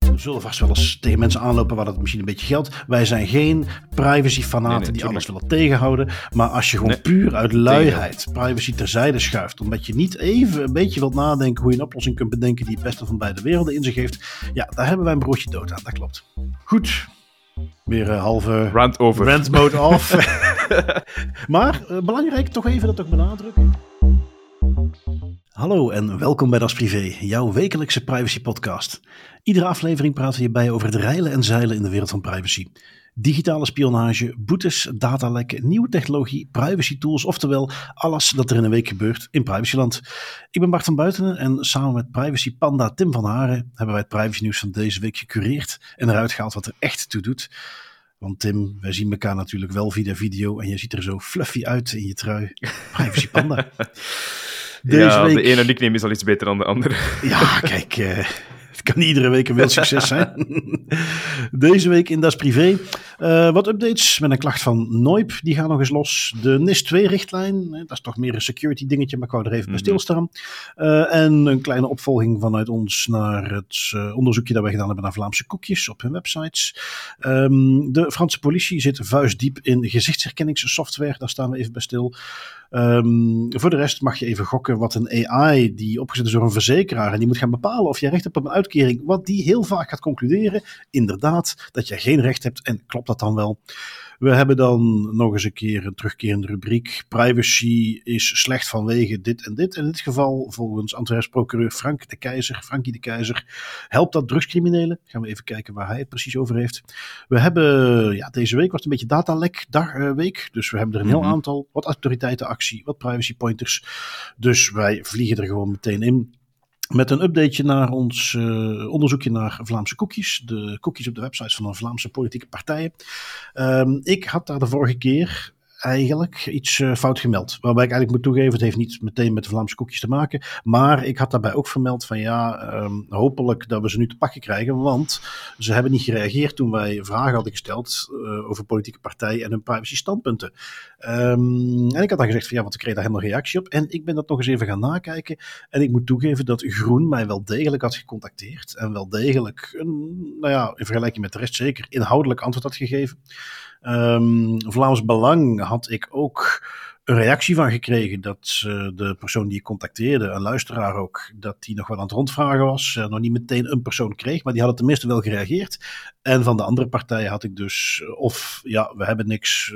Er zullen vast wel eens tegen mensen aanlopen waar dat misschien een beetje geldt. Wij zijn geen privacy-fanaten Nee, nee, die alles willen tegenhouden. Maar als je gewoon Nee, puur uit luiheid privacy terzijde schuift, omdat je niet even een beetje wilt nadenken hoe je een oplossing kunt bedenken die het beste van beide werelden in zich heeft, ja, daar hebben wij een broodje dood aan. Dat klopt. Goed. Weer een halve Rant over. rant mode off. maar eh, belangrijk toch even dat ook benadrukken. Hallo en welkom bij Das Privé, jouw wekelijkse privacy podcast. Iedere aflevering praten we hierbij over het reilen en zeilen in de wereld van privacy. Digitale spionage, boetes, datalekken, nieuwe technologie, privacy tools, oftewel alles dat er in een week gebeurt in privacyland. Ik ben Bart van Buitenen en samen met privacy panda Tim van Haren hebben wij het privacy nieuws van deze week gecureerd en eruit gehaald wat er echt toe doet. Want Tim, wij zien elkaar natuurlijk wel via video en je ziet er zo fluffy uit in je trui. Privacy panda. Deze ja, week... de ene nickname is al iets beter dan de andere. Ja, kijk, eh, het kan iedere week een wild succes zijn. Deze week in Das Privé. eh, wat updates met een klacht van Noip, die gaan nog eens los. De NIS 2-richtlijn, dat is toch meer een security dingetje, maar ik wou er even bij Mhm. stilstaan. Eh, en een kleine opvolging vanuit ons naar het onderzoekje dat wij gedaan hebben naar Vlaamse koekjes op hun websites. Ehm, de Franse politie zit vuistdiep in gezichtsherkenningssoftware, daar staan we even bij stil. Ehm, voor de rest mag je even gokken wat een AI die opgezet is door een verzekeraar en die moet gaan bepalen of je recht hebt op een uitkering, wat die heel vaak gaat concluderen, inderdaad, dat je geen recht hebt en klopt dat dan wel? We hebben dan nog eens een keer een terugkerende rubriek. Privacy is slecht vanwege dit en dit. In dit geval, volgens Antwerps procureur Frank de Keizer, Frankie de Keizer, helpt dat drugscriminelen? Gaan we even kijken waar hij het precies over heeft. We hebben, ja, deze week was het een beetje datalek dag, eh, week. Dus we hebben er een heel Mhm. aantal. Wat autoriteitenactie, wat privacy pointers. Dus wij vliegen er gewoon meteen in. Met een updateje naar ons eh, onderzoekje naar Vlaamse cookies. De cookies op de websites van de Vlaamse politieke partijen. Ehm, ik had daar de vorige keer eigenlijk iets eh, fout gemeld. Waarbij ik eigenlijk moet toegeven, het heeft niet meteen met de Vlaamse koekjes te maken. Maar ik had daarbij ook vermeld van ja, ehm, hopelijk dat we ze nu te pakken krijgen. Want ze hebben niet gereageerd toen wij vragen hadden gesteld eh, over politieke partijen en hun privacy standpunten. Ehm, en ik had dan gezegd van ja, want ik kreeg daar helemaal reactie op. En ik ben dat nog eens even gaan nakijken. En ik moet toegeven dat Groen mij wel degelijk had gecontacteerd. En wel degelijk, een, nou ja, in vergelijking met de rest zeker, inhoudelijk antwoord had gegeven. Ehm, Vlaams Belang had ik ook een reactie van gekregen dat eh, de persoon die ik contacteerde, een luisteraar ook, dat die nog wel aan het rondvragen was. eh, nog niet meteen een persoon kreeg, maar die hadden tenminste wel gereageerd. En van de andere partijen had ik dus, eh, of ja, we hebben niks.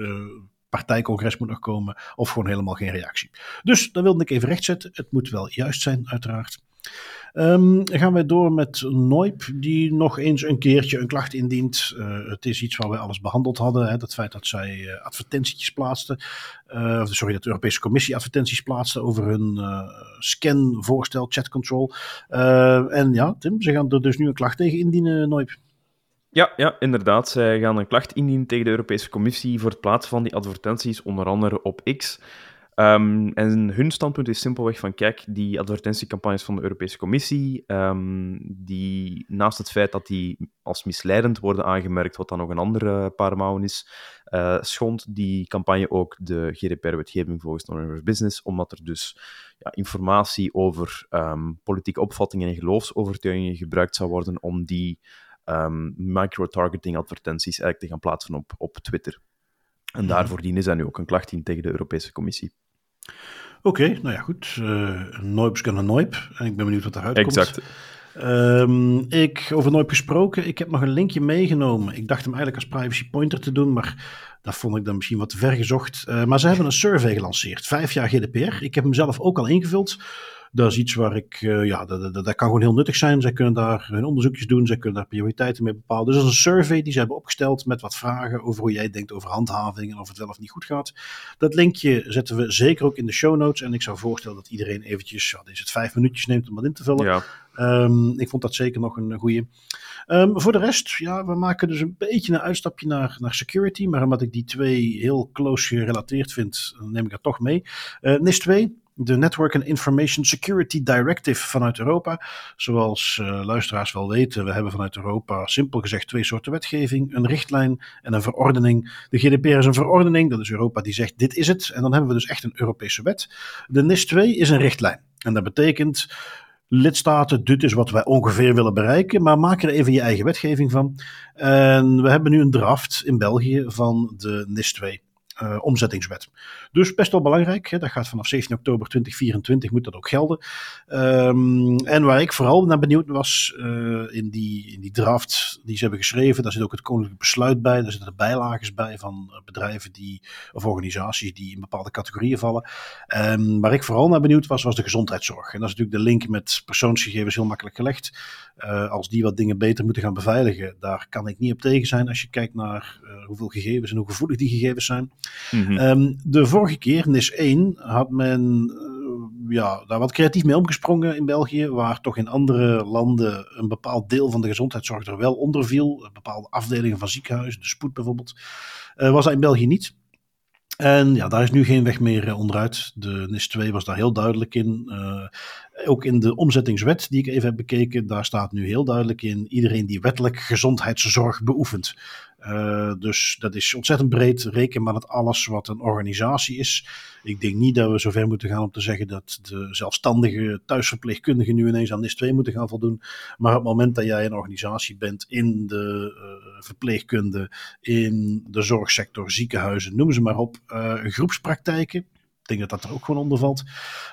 Partijcongres moet nog komen, of gewoon helemaal geen reactie. Dus dat wilde ik even rechtzetten. Het moet wel juist zijn, uiteraard. Dan gaan wij door met Noip, die nog eens een keertje een klacht indient. Eh, het is iets waar wij alles behandeld hadden. Hè, het feit dat zij eh, advertentietjes plaatsten. eh, of sorry, dat de Europese Commissie advertenties plaatste over hun eh scanvoorstel, chat control. Eh, en ja, Tim, ze gaan er dus nu een klacht tegen indienen, Noip. Ja, ja, inderdaad. Zij gaan een klacht indienen tegen de Europese Commissie voor het plaatsen van die advertenties, onder andere op X. Ehm, en hun standpunt is simpelweg van, kijk, die advertentiecampagnes van de Europese Commissie, ehm, die naast het feit dat die als misleidend worden aangemerkt, wat dan nog een andere paar mouwen is, eh schond die campagne ook de GDPR-wetgeving volgens Northern Business, omdat er dus ja, informatie over ehm, politieke opvattingen en geloofsovertuigingen gebruikt zou worden om die um, micro-targeting advertenties eigenlijk te gaan plaatsen op, op Twitter. En daarvoor dienen zij nu ook een klacht in tegen de Europese Commissie. Oké, nou ja, goed. Uh, Noip's gonna Noip. En ik ben benieuwd wat eruit exact. komt. Um, ik, over Noip gesproken, ik heb nog een linkje meegenomen. Ik dacht hem eigenlijk als privacy pointer te doen, maar dat vond ik dan misschien wat te ver gezocht. Uh, maar ze hebben een survey gelanceerd, vijf jaar GDPR. Ik heb hem zelf ook al ingevuld. Dat is iets waar ik, uh, ja, dat, dat, dat, kan gewoon heel nuttig zijn. Zij kunnen daar hun onderzoekjes doen, zij kunnen daar prioriteiten mee bepalen. Dus dat is een survey die ze hebben opgesteld met wat vragen over hoe jij denkt over handhaving en of het wel of niet goed gaat. Dat linkje zetten we zeker ook in de show notes. En ik zou voorstellen dat iedereen eventjes, ja, is het vijf minuutjes neemt om dat in te vullen. Ja. Um, ik vond dat zeker nog een goede. Um, voor de rest, ja, we maken dus een beetje een uitstapje naar, naar security. Maar omdat ik die twee heel close gerelateerd vind, neem ik dat toch mee. Uh, NIS 2, de Network and Information Security Directive vanuit Europa. Zoals uh, luisteraars wel weten, we hebben vanuit Europa simpel gezegd twee soorten wetgeving. Een richtlijn en een verordening. De GDPR is een verordening, dat is Europa die zegt dit is het. En dan hebben we dus echt een Europese wet. De NIS 2 is een richtlijn. En dat betekent lidstaten, dit is wat wij ongeveer willen bereiken, maar maak er even je eigen wetgeving van. En we hebben nu een draft in België van de NIS 2 uh, omzettingswet. Dus best wel belangrijk. Hè? Dat gaat vanaf 17 oktober 2024 moet dat ook gelden. Um, en waar ik vooral naar benieuwd was uh, in, die, in die draft die ze hebben geschreven, daar zit ook het koninklijk besluit bij. Daar zitten bijlagen bij van eh, bedrijven die, of organisaties die in bepaalde categorieën vallen. Um, waar ik vooral naar benieuwd was, was de gezondheidszorg. En dat is natuurlijk de link met persoonsgegevens heel makkelijk gelegd. Uh, als die wat dingen beter moeten gaan beveiligen, daar kan ik niet op tegen zijn als je kijkt naar uh, hoeveel gegevens en hoe gevoelig die gegevens zijn. Mm-hmm. um, de vorige keer, NIS 1, had men uh, ja, daar wat creatief mee omgesprongen in België, waar toch in andere landen een bepaald deel van de gezondheidszorg er wel onder viel. Bepaalde afdelingen van ziekenhuizen, de spoed bijvoorbeeld. was dat in België niet. En ja, daar is nu geen weg meer onderuit. De NIS 2 was daar heel duidelijk in. Ook in de omzettingswet die ik even heb bekeken, daar staat nu heel duidelijk in iedereen die wettelijk gezondheidszorg beoefent. Uh, dus dat is ontzettend breed. Reken maar dat alles wat een organisatie is. Ik denk niet dat we zover moeten gaan om te zeggen dat de zelfstandige thuisverpleegkundigen nu ineens aan NIS 2 moeten gaan voldoen. Maar op het moment dat jij een organisatie bent in de uh, verpleegkunde, in de zorgsector, ziekenhuizen, noem ze maar op, uh, groepspraktijken denk dat dat er ook gewoon onder valt.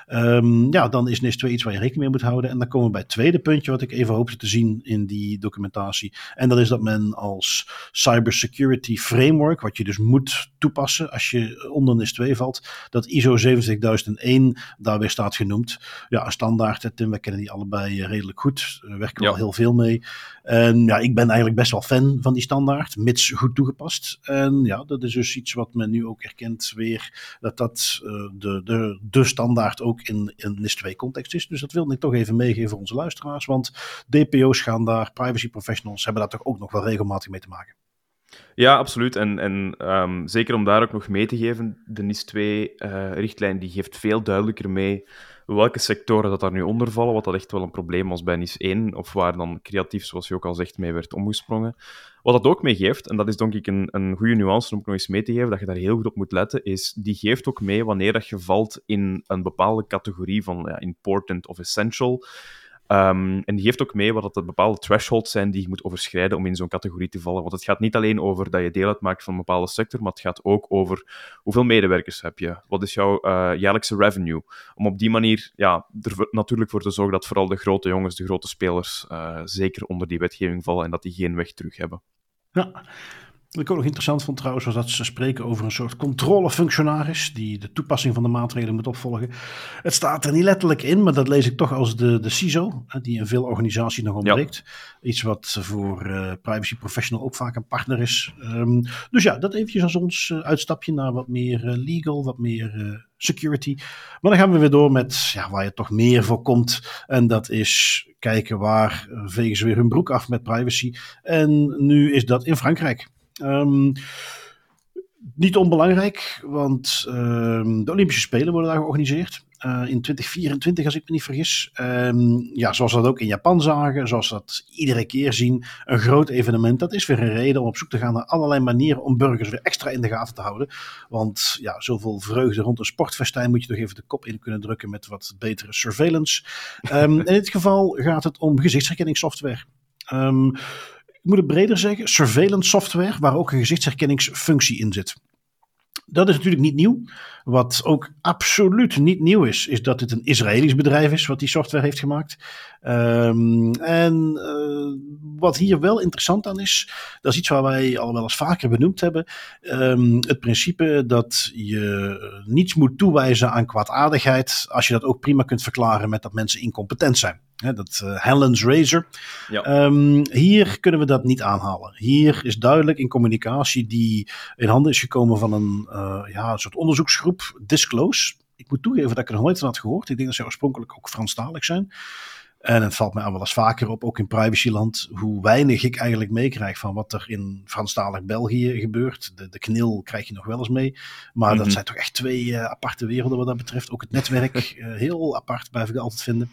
Um, ja, dan is NIS 2 iets waar je rekening mee moet houden. En dan komen we bij het tweede puntje wat ik even hoopte te zien in die documentatie. En dat is dat men als cybersecurity framework, wat je dus moet toepassen als je onder NIS 2 valt, dat ISO 27001 daar weer staat genoemd. Ja, een standaard, Tim, we kennen die allebei eh, redelijk goed. We werken ja. al heel veel mee. En ja, ik ben eigenlijk best wel fan van die standaard, mits goed toegepast. En ja, dat is dus iets wat men nu ook erkent weer, dat dat uh, de, de, de standaard ook in, in NIS 2 context is. Dus dat wilde ik toch even meegeven voor onze luisteraars, want DPO's gaan daar, privacy professionals hebben daar toch ook nog wel regelmatig mee te maken. Ja, absoluut. En, en um, zeker om daar ook nog mee te geven, de NIS 2-richtlijn uh, die geeft veel duidelijker mee welke sectoren dat daar nu onder vallen, wat dat echt wel een probleem was bij NIS 1, of waar dan creatief, zoals je ook al zegt, mee werd omgesprongen. Wat dat ook mee geeft, en dat is denk ik een, een goede nuance om ook nog eens mee te geven, dat je daar heel goed op moet letten, is die geeft ook mee wanneer dat je valt in een bepaalde categorie van ja, important of essential. Um, en die geeft ook mee wat dat bepaalde thresholds zijn die je moet overschrijden om in zo'n categorie te vallen. Want het gaat niet alleen over dat je deel uitmaakt van een bepaalde sector, maar het gaat ook over hoeveel medewerkers heb je, wat is jouw uh, jaarlijkse revenue. Om op die manier ja, er natuurlijk voor te zorgen dat vooral de grote jongens, de grote spelers, uh, zeker onder die wetgeving vallen en dat die geen weg terug hebben. Ja, wat ik ook nog interessant vond trouwens, was dat ze spreken over een soort controlefunctionaris die de toepassing van de maatregelen moet opvolgen. Het staat er niet letterlijk in, maar dat lees ik toch als de, de CISO, die in veel organisaties nog ontbreekt. Ja. Iets wat voor uh, privacy professional ook vaak een partner is. Um, dus ja, dat eventjes als ons uh, uitstapje naar wat meer uh, legal, wat meer security. Maar dan gaan we weer door met ja, waar je toch meer voor komt. En dat is kijken waar vegen ze weer hun broek af met privacy. En nu is dat in Frankrijk. Um, niet onbelangrijk, want um, de Olympische Spelen worden daar georganiseerd. Uh, in 2024, als ik me niet vergis. Um, ja, zoals we dat ook in Japan zagen, zoals we dat iedere keer zien. Een groot evenement. Dat is weer een reden om op zoek te gaan naar allerlei manieren om burgers weer extra in de gaten te houden. Want ja, zoveel vreugde rond een sportfestijn moet je toch even de kop in kunnen drukken met wat betere surveillance. Um, in dit geval gaat het om gezichtsherkenningssoftware. Um, ik moet het breder zeggen, surveillance software waar ook een gezichtsherkenningsfunctie in zit. Dat is natuurlijk niet nieuw. Wat ook absoluut niet nieuw is, is dat dit een Israëlisch bedrijf is wat die software heeft gemaakt. Um, en uh, wat hier wel interessant aan is, dat is iets waar wij al wel eens vaker benoemd hebben. Um, het principe dat je niets moet toewijzen aan kwaadaardigheid, als je dat ook prima kunt verklaren met dat mensen incompetent zijn. He, dat uh, Helen's Razor. Ja. Um, hier kunnen we dat niet aanhalen. Hier is duidelijk in communicatie die in handen is gekomen van een, uh, ja, een soort onderzoeksgroep, Disclose. Ik moet toegeven dat ik er nog nooit van had gehoord. Ik denk dat ze oorspronkelijk ook Franstalig zijn. En het valt mij al wel eens vaker op, ook in privacyland, hoe weinig ik eigenlijk meekrijg van wat er in Franstalig België gebeurt. De, de knil krijg je nog wel eens mee. Maar dat zijn toch echt twee uh, aparte werelden wat dat betreft. Ook het netwerk, uh, heel apart blijf ik altijd vinden.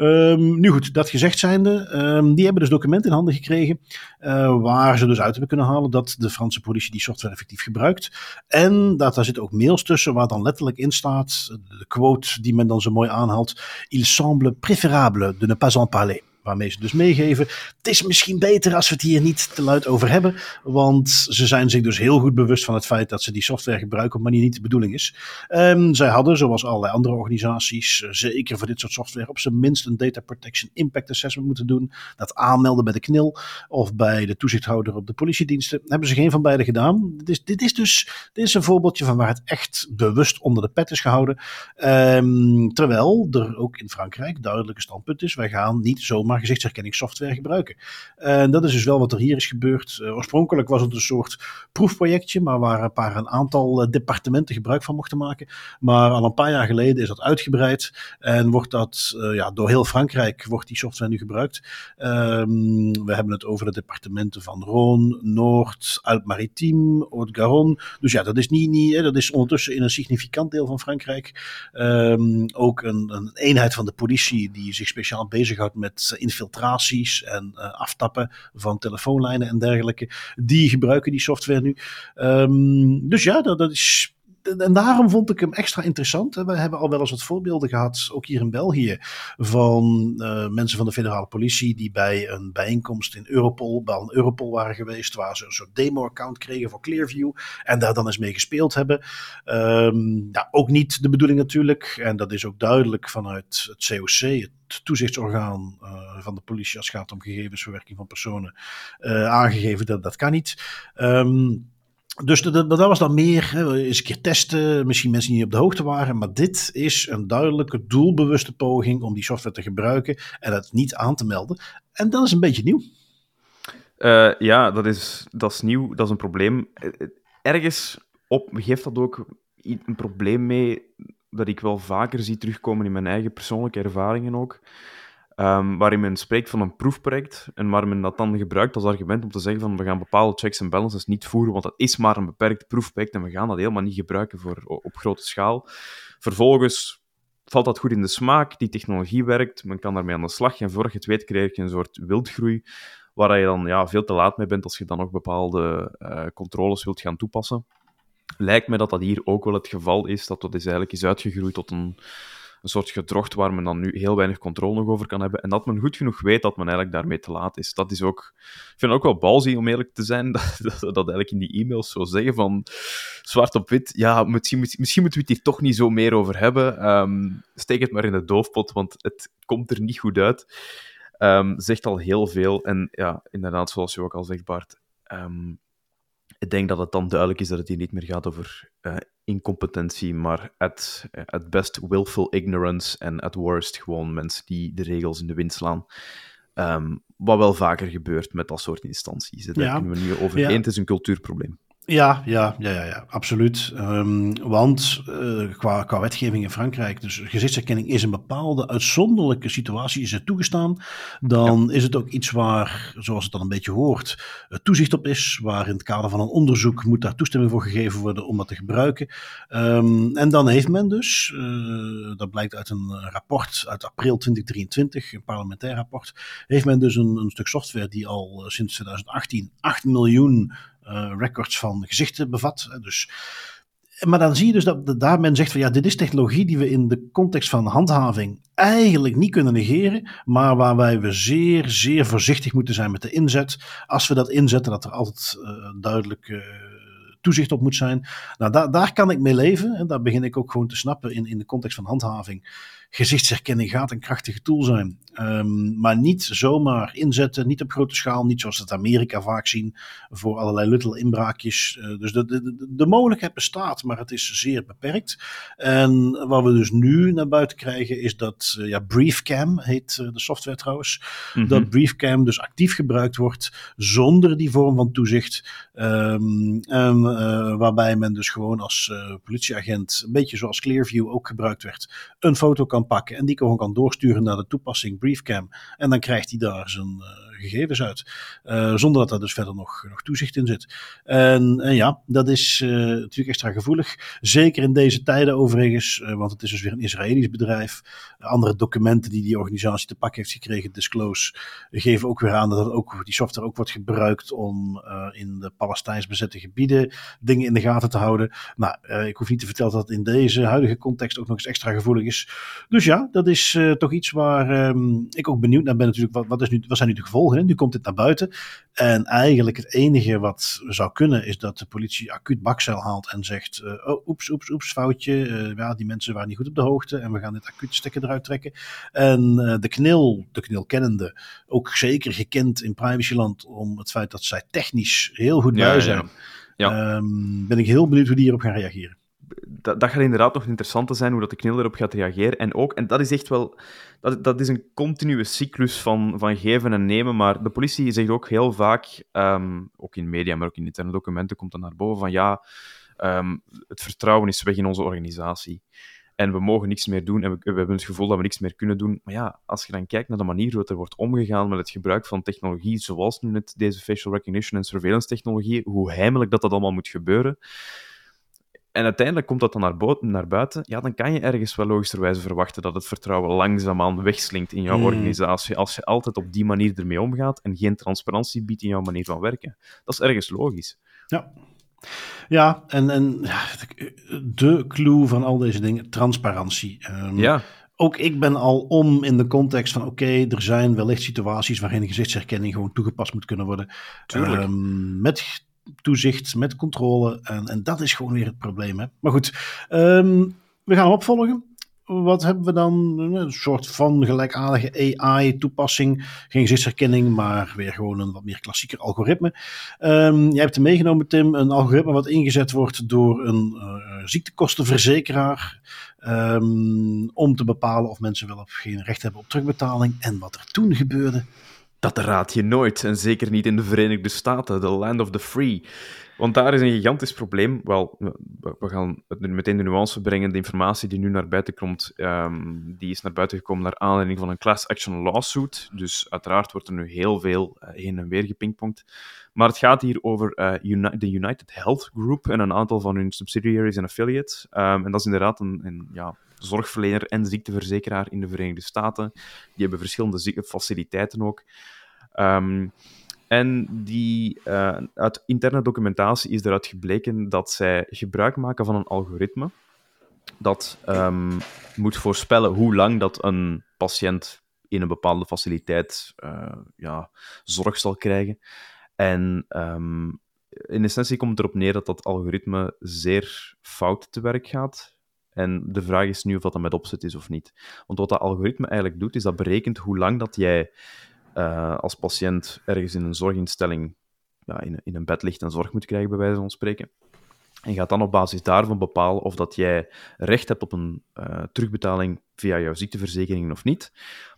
Um, nu goed, dat gezegd zijnde, um, die hebben dus documenten in handen gekregen uh, waar ze dus uit hebben kunnen halen dat de Franse politie die software effectief gebruikt. En dat daar zitten ook mails tussen waar dan letterlijk in staat, de quote die men dan zo mooi aanhaalt, il semble préférable de ne pas en parler waarmee ze dus meegeven. Het is misschien beter als we het hier niet te luid over hebben. Want ze zijn zich dus heel goed bewust van het feit dat ze die software gebruiken op een manier niet de bedoeling is. Um, zij hadden, zoals allerlei andere organisaties, eh, zeker voor dit soort software, op zijn minst een Data Protection Impact Assessment moeten doen. Dat aanmelden bij de KNIL of bij de toezichthouder op de politiediensten. Hebben ze geen van beide gedaan. Dit is, dit is dus dit is een voorbeeldje van waar het echt bewust onder de pet is gehouden. Um, terwijl er ook in Frankrijk duidelijke standpunt is: wij gaan niet zomaar gezichtsherkenningssoftware gebruiken. En dat is dus wel wat er hier is gebeurd. Uh, oorspronkelijk was het een soort proefprojectje, maar waar een paar een aantal uh, departementen gebruik van mochten maken. Maar al een paar jaar geleden is dat uitgebreid en wordt dat uh, ja, door heel Frankrijk wordt die software nu gebruikt. Um, we hebben het over de departementen van Rhône, Noord, Alpes-Maritimes, Haute-Garonne. Dus ja, dat is niet, niet hè, dat is ondertussen in een significant deel van Frankrijk. Um, ook een, een eenheid van de politie die zich speciaal bezighoudt met infiltraties en uh, aftappen van telefoonlijnen en dergelijke. Die gebruiken die software nu. Um, dus ja, dat, dat is en daarom vond ik hem extra interessant. We hebben al wel eens wat voorbeelden gehad, ook hier in België, van uh, mensen van de federale politie die bij een bijeenkomst in Europol, bij een Europol waren geweest, waar ze een soort demo-account kregen voor Clearview en daar dan eens mee gespeeld hebben. Ja, ook niet de bedoeling natuurlijk, en dat is ook duidelijk vanuit het COC, het toezichtsorgaan uh, van de politie als het gaat om gegevensverwerking van personen, uh, aangegeven dat dat kan niet. Um, dus dat, was dan meer hè, eens een keer testen, misschien mensen die niet op de hoogte waren. Maar dit is een duidelijke, doelbewuste poging om die software te gebruiken en het niet aan te melden. En dat is een beetje nieuw. Uh, ja, dat is, dat is nieuw, dat is een probleem. Ergens op, geeft dat ook een probleem mee dat ik wel vaker zie terugkomen in mijn eigen persoonlijke ervaringen ook. Um, waarin men spreekt van een proefproject en waar men dat dan gebruikt als argument om te zeggen van we gaan bepaalde checks en balances niet voeren, want dat is maar een beperkt proefproject en we gaan dat helemaal niet gebruiken voor, op grote schaal. Vervolgens valt dat goed in de smaak, die technologie werkt, men kan daarmee aan de slag en voor je het weet krijg je een soort wildgroei waar je dan ja, veel te laat mee bent als je dan nog bepaalde uh, controles wilt gaan toepassen. Lijkt me dat dat hier ook wel het geval is, dat dat is eigenlijk is uitgegroeid tot een een soort gedrocht waar men dan nu heel weinig controle nog over kan hebben. En dat men goed genoeg weet dat men eigenlijk daarmee te laat is. Dat is ook... Ik vind het ook wel balzie, om eerlijk te zijn, dat, dat, dat eigenlijk in die e-mails zo zeggen van zwart op wit, ja, misschien, misschien moeten we het hier toch niet zo meer over hebben. Um, steek het maar in de doofpot, want het komt er niet goed uit. Um, zegt al heel veel. En ja, inderdaad, zoals je ook al zegt, Bart... Um, ik denk dat het dan duidelijk is dat het hier niet meer gaat over uh, incompetentie, maar at, at best willful ignorance en at worst gewoon mensen die de regels in de wind slaan. Um, wat wel vaker gebeurt met dat soort instanties. Daar ja. kunnen we nu over ja. Het is een cultuurprobleem. Ja, ja, ja, ja, ja absoluut. Um, want uh, qua, qua wetgeving in Frankrijk, dus gezichtsherkenning is een bepaalde uitzonderlijke situatie, is het toegestaan. Dan ja. is het ook iets waar, zoals het dan een beetje hoort, toezicht op is. Waar in het kader van een onderzoek moet daar toestemming voor gegeven worden om dat te gebruiken. Um, en dan heeft men dus, uh, dat blijkt uit een rapport uit april 2023, een parlementair rapport, heeft men dus een, een stuk software die al sinds 2018 8 miljoen records van gezichten bevat. Dus, maar dan zie je dus dat daar men zegt van ja, dit is technologie die we in de context van handhaving eigenlijk niet kunnen negeren, maar waarbij we zeer, zeer voorzichtig moeten zijn met de inzet. Als we dat inzetten, dat er altijd uh, duidelijk toezicht op moet zijn. Nou, daar, daar kan ik mee leven en daar begin ik ook gewoon te snappen in, in de context van handhaving gezichtsherkenning gaat een krachtige tool zijn. Um, maar niet zomaar inzetten, niet op grote schaal, niet zoals het Amerika vaak zien voor allerlei little inbraakjes. Uh, dus de, de, de, mogelijkheid bestaat, maar het is zeer beperkt. En wat we dus nu naar buiten krijgen is dat, uh, ja, Briefcam heet uh, de software trouwens, mm -hmm. dat Briefcam dus actief gebruikt wordt zonder die vorm van toezicht. Um, en, waarbij men dus gewoon als politieagent, een beetje zoals Clearview ook gebruikt werd, een foto kan pakken en die gewoon kan doorsturen naar de toepassing Briefcam. En dan krijgt hij daar zijn uh, gegevens uit. zonder dat daar dus verder nog, nog toezicht in zit. En, en ja, dat is natuurlijk extra gevoelig. Zeker in deze tijden overigens, want het is dus weer een Israëlisch bedrijf. andere documenten die die organisatie te pakken heeft gekregen, Disclose, geven ook weer aan dat ook, die software ook wordt gebruikt om in de Palestijns bezette gebieden dingen in de gaten te houden. Nou, ik hoef niet te vertellen dat in deze huidige context ook nog eens extra gevoelig is. Dus ja, dat is toch iets waar ehm, ik ook benieuwd naar ben natuurlijk. Wat, wat, is nu, wat zijn nu de gevolgen? Hè? Nu komt dit naar buiten. En eigenlijk het enige wat zou kunnen is dat de politie acuut bakzeil haalt en zegt... Uh, oh, oeps, oeps, oeps, foutje. Uh, ja, die mensen waren niet goed op de hoogte en we gaan dit acuut stekker eruit trekken. En de knil, de knil kennende, ook zeker gekend in privacyland om het feit dat zij technisch heel goed bij zijn. Ja. Ja. Um, ben ik heel benieuwd hoe die hierop gaan reageren dat, dat gaat inderdaad nog interessanter zijn, hoe dat de knil erop gaat reageren. En ook, en dat is echt wel... Dat, dat is een continue cyclus van, van geven en nemen, maar de politie zegt ook heel vaak, ehm, ook in media, maar ook in interne documenten, komt dan naar boven van ja, ehm, het vertrouwen is weg in onze organisatie. En we mogen niks meer doen en we, we, hebben het gevoel dat we niks meer kunnen doen. Maar ja, als je dan kijkt naar de manier waarop er wordt omgegaan met het gebruik van technologie, zoals nu net deze facial recognition en surveillance technologie, hoe heimelijk dat dat allemaal moet gebeuren, en uiteindelijk komt dat dan naar, naar, buiten, ja, dan kan je ergens wel logischerwijze verwachten dat het vertrouwen langzaamaan wegslinkt in jouw hmm. organisatie, als je altijd op die manier ermee omgaat en geen transparantie biedt in jouw manier van werken. Dat is ergens logisch. Ja. Ja, en, en de clue van al deze dingen, transparantie. Um, ja. Ook ik ben al om in de context van oké, er zijn wellicht situaties waarin gezichtsherkenning gewoon toegepast moet kunnen worden. Tuurlijk. Um, met toezicht, met controle. En, en dat is gewoon weer het probleem. Hè? Maar goed, ehm, we gaan opvolgen. Wat hebben we dan? Een soort van gelijkaardige AI-toepassing. Geen gezichtsherkenning, maar weer gewoon een wat meer klassieker algoritme. Um, jij hebt er meegenomen, Tim, een algoritme wat ingezet wordt door een uh, ziektekostenverzekeraar. Um, om te bepalen of mensen wel of geen recht hebben op terugbetaling. En wat er toen gebeurde, dat raad je nooit, en zeker niet in de Verenigde Staten, the land of the free. Want daar is een gigantisch probleem. Wel, we gaan meteen de nuance brengen. De informatie die nu naar buiten komt, um, die is naar buiten gekomen naar aanleiding van een class action lawsuit. Dus uiteraard wordt er nu heel veel uh, heen en weer gepingpongd. Maar het gaat hier over uh, de United Health Group en een aantal van hun subsidiaries en affiliates. Um, en dat is inderdaad een, een ja, zorgverlener en ziekteverzekeraar in de Verenigde Staten. Die hebben verschillende faciliteiten ook. Um, en die, uh, uit interne documentatie is eruit gebleken dat zij gebruik maken van een algoritme dat um, moet voorspellen hoe lang dat een patiënt in een bepaalde faciliteit uh, ja, zorg zal krijgen. En um, in essentie komt het erop neer dat dat algoritme zeer fout te werk gaat. En de vraag is nu of dat met opzet is of niet. Want wat dat algoritme eigenlijk doet, is dat berekent hoe lang dat jij uh, als patiënt ergens in een zorginstelling ja, in, in een bed ligt en zorg moet krijgen, bij wijze van spreken. En gaat dan op basis daarvan bepalen of dat jij recht hebt op een uh, terugbetaling via jouw ziekteverzekering of niet.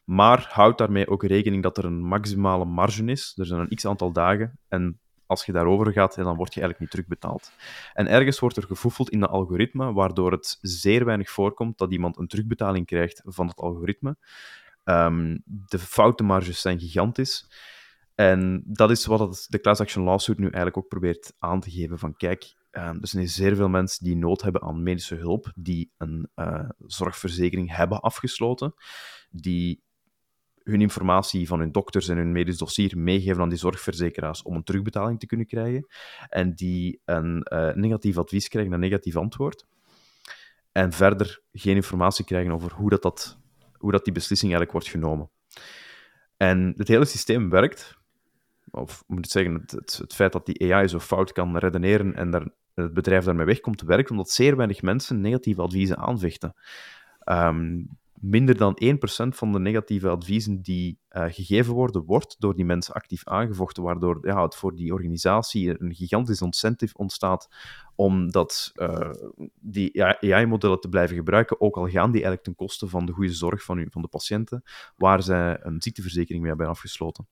Maar houd daarmee ook rekening dat er een maximale marge is. Er zijn een x aantal dagen. En als je daarover gaat, dan word je eigenlijk niet terugbetaald. En ergens wordt er gefoefeld in de algoritme, waardoor het zeer weinig voorkomt dat iemand een terugbetaling krijgt van het algoritme. Um, de foutenmarges zijn gigantisch. En dat is wat de class action lawsuit nu eigenlijk ook probeert aan te geven. Van kijk, um, er zijn zeer veel mensen die nood hebben aan medische hulp, die een uh, zorgverzekering hebben afgesloten, die hun informatie van hun dokters en hun medisch dossier meegeven aan die zorgverzekeraars om een terugbetaling te kunnen krijgen, en die een uh, negatief advies krijgen, een negatief antwoord, en verder geen informatie krijgen over hoe dat, dat hoe dat die beslissing eigenlijk wordt genomen. En het hele systeem werkt, of moet ik zeggen, het, het, feit dat die AI zo fout kan redeneren en daar, het bedrijf daarmee wegkomt, werkt omdat zeer weinig mensen negatieve adviezen aanvechten. Um, minder dan 1% van de negatieve adviezen die uh, gegeven worden, wordt door die mensen actief aangevochten, waardoor ja, het voor die organisatie een gigantisch incentive ontstaat om dat, uh, die AI-modellen te blijven gebruiken, ook al gaan die eigenlijk ten koste van de goede zorg van, u, van de patiënten, waar zij een ziekteverzekering mee hebben afgesloten.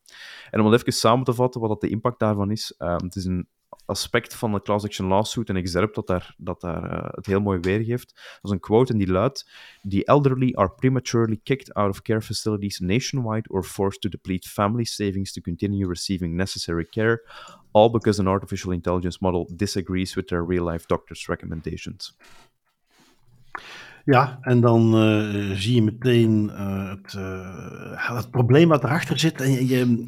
En om het even samen te vatten wat dat de impact daarvan is, uh, het is een aspect van de class action lawsuit, een excerpt dat daar, dat daar uh, het heel mooi weergeeft. Dat is een quote en die luidt: The elderly are prematurely kicked out of care facilities nationwide or forced to deplete family savings to continue receiving necessary care, all because an artificial intelligence model disagrees with their real-life doctor's recommendations. Ja, en dan uh, zie je meteen uh, het, het, probleem wat erachter zit. En je, je,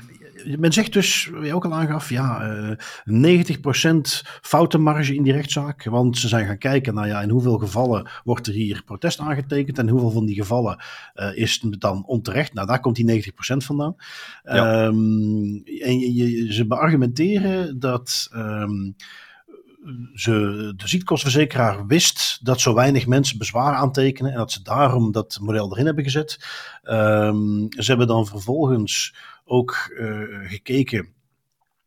men zegt dus, wat je ook al aangaf, ja, uh, 90% foutenmarge in die rechtszaak. Want ze zijn gaan kijken naar ja, in hoeveel gevallen wordt er hier protest aangetekend en hoeveel van die gevallen uh, is dan onterecht. Nou, daar komt die 90% vandaan. Ja. Um, en je, ze beargumenteren dat. Um, ze, de ziektekostenverzekeraar wist dat zo weinig mensen bezwaar aantekenen en dat ze daarom dat model erin hebben gezet. Um, ze hebben dan vervolgens ook uh, gekeken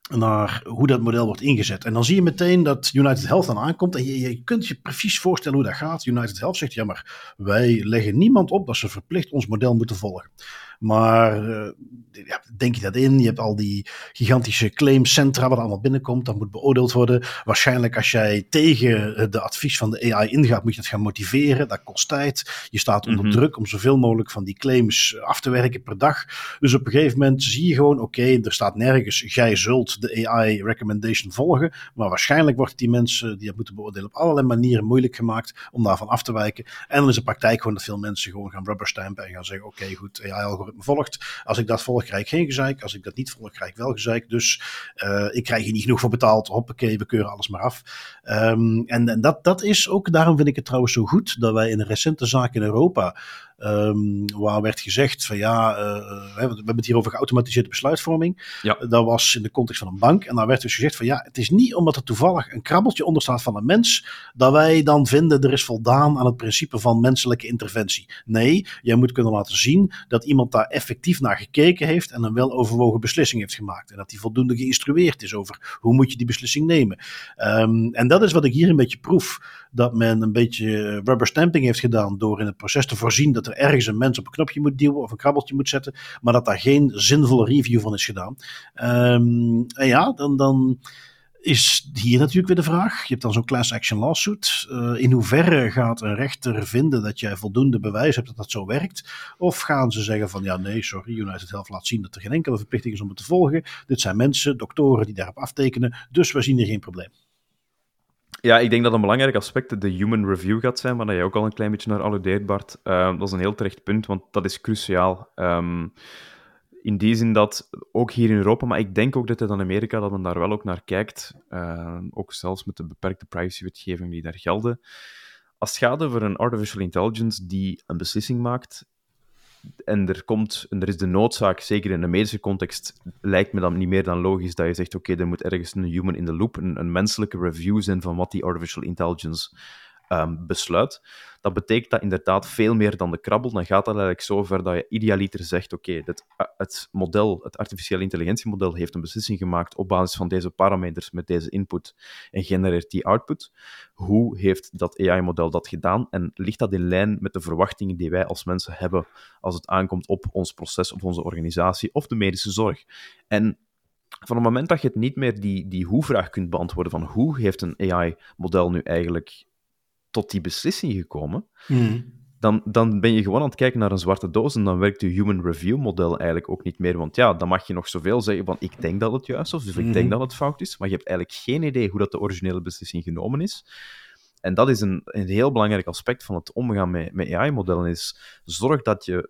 naar hoe dat model wordt ingezet. En dan zie je meteen dat United Health dan aankomt. En je, je, kunt je precies voorstellen hoe dat gaat. United Health zegt, ja maar wij leggen niemand op dat ze verplicht ons model moeten volgen. Maar uh, ja, denk je dat in? Je hebt al die gigantische claimcentra wat allemaal binnenkomt. Dat moet beoordeeld worden. Waarschijnlijk als jij tegen de advies van de AI ingaat, moet je dat gaan motiveren. Dat kost tijd. Je staat onder mm -hmm. druk om zoveel mogelijk van die claims af te werken per dag. Dus op een gegeven moment zie je gewoon, oké, okay, er staat nergens, jij zult de AI recommendation volgen. Maar waarschijnlijk wordt die mensen die dat moeten beoordelen op allerlei manieren moeilijk gemaakt om daarvan af te wijken. En dan is de praktijk gewoon dat veel mensen gewoon gaan rubberstampen en gaan zeggen, oké, okay, goed, AI-algoritme volgt. Als ik dat volg, krijg geen gezeik. Als ik dat niet volg, krijg ik wel gezeik. Dus uh, ik krijg hier niet genoeg voor betaald. Hoppakee, we keuren alles maar af. Um, en, en dat, dat is ook, daarom vind ik het trouwens zo goed dat wij in een recente zaak in Europa Um, waar werd gezegd van ja, uh, we hebben het hier over geautomatiseerde besluitvorming. Ja. Dat was in de context van een bank. En daar werd dus gezegd van ja, het is niet omdat er toevallig een krabbeltje onder staat van een mens, dat wij dan vinden er is voldaan aan het principe van menselijke interventie. Nee, jij moet kunnen laten zien dat iemand daar effectief naar gekeken heeft en een weloverwogen beslissing heeft gemaakt. En dat hij voldoende geïnstrueerd is over hoe moet je die beslissing nemen. Um, en dat is wat ik hier een beetje proef. Dat men een beetje rubber stamping heeft gedaan door in het proces te voorzien dat er ergens een mens op een knopje moet duwen of een krabbeltje moet zetten, maar dat daar geen zinvolle review van is gedaan. Um, en ja, dan, dan is hier natuurlijk weer de vraag. Je hebt dan zo'n class action lawsuit. Uh, in hoeverre gaat een rechter vinden dat jij voldoende bewijs hebt dat dat zo werkt? Of gaan ze zeggen van ja, nee, sorry, United Health laat zien dat er geen enkele verplichting is om het te volgen. Dit zijn mensen, doktoren die daarop aftekenen, dus we zien hier geen probleem. Ja, ik denk dat een belangrijk aspect de human review gaat zijn, waar je ook al een klein beetje naar alludeert, Bart. Uh, dat is een heel terecht punt, want dat is cruciaal. Um, in die zin dat, ook hier in Europa, maar ik denk ook dat het in Amerika, dat men daar wel ook naar kijkt, uh, ook zelfs met de beperkte privacywetgeving die daar gelden. Als het gaat over een artificial intelligence die een beslissing maakt, en er, komt, en er is de noodzaak, zeker in de medische context, lijkt me dan niet meer dan logisch dat je zegt, oké, er moet ergens een human in the loop, een, een menselijke review zijn van wat die artificial intelligence um, besluit. Dat betekent dat inderdaad veel meer dan de krabbel. Dan gaat dat eigenlijk zo ver dat je idealiter zegt: oké, okay, het model, het artificiële intelligentiemodel, heeft een beslissing gemaakt op basis van deze parameters met deze input en genereert die output. Hoe heeft dat AI-model dat gedaan en ligt dat in lijn met de verwachtingen die wij als mensen hebben als het aankomt op ons proces, op onze organisatie of de medische zorg? En van het moment dat je het niet meer die, die hoe-vraag kunt beantwoorden van hoe heeft een AI-model nu eigenlijk tot die beslissing gekomen, mm. dan, dan ben je gewoon aan het kijken naar een zwarte doos en dan werkt je human review model eigenlijk ook niet meer. Want ja, dan mag je nog zoveel zeggen van ik denk dat het juist is of ik denk hmm. dat het fout is, maar je hebt eigenlijk geen idee hoe dat de originele beslissing genomen is. En dat is een, een heel belangrijk aspect van het omgaan met, met AI-modellen, is zorg dat je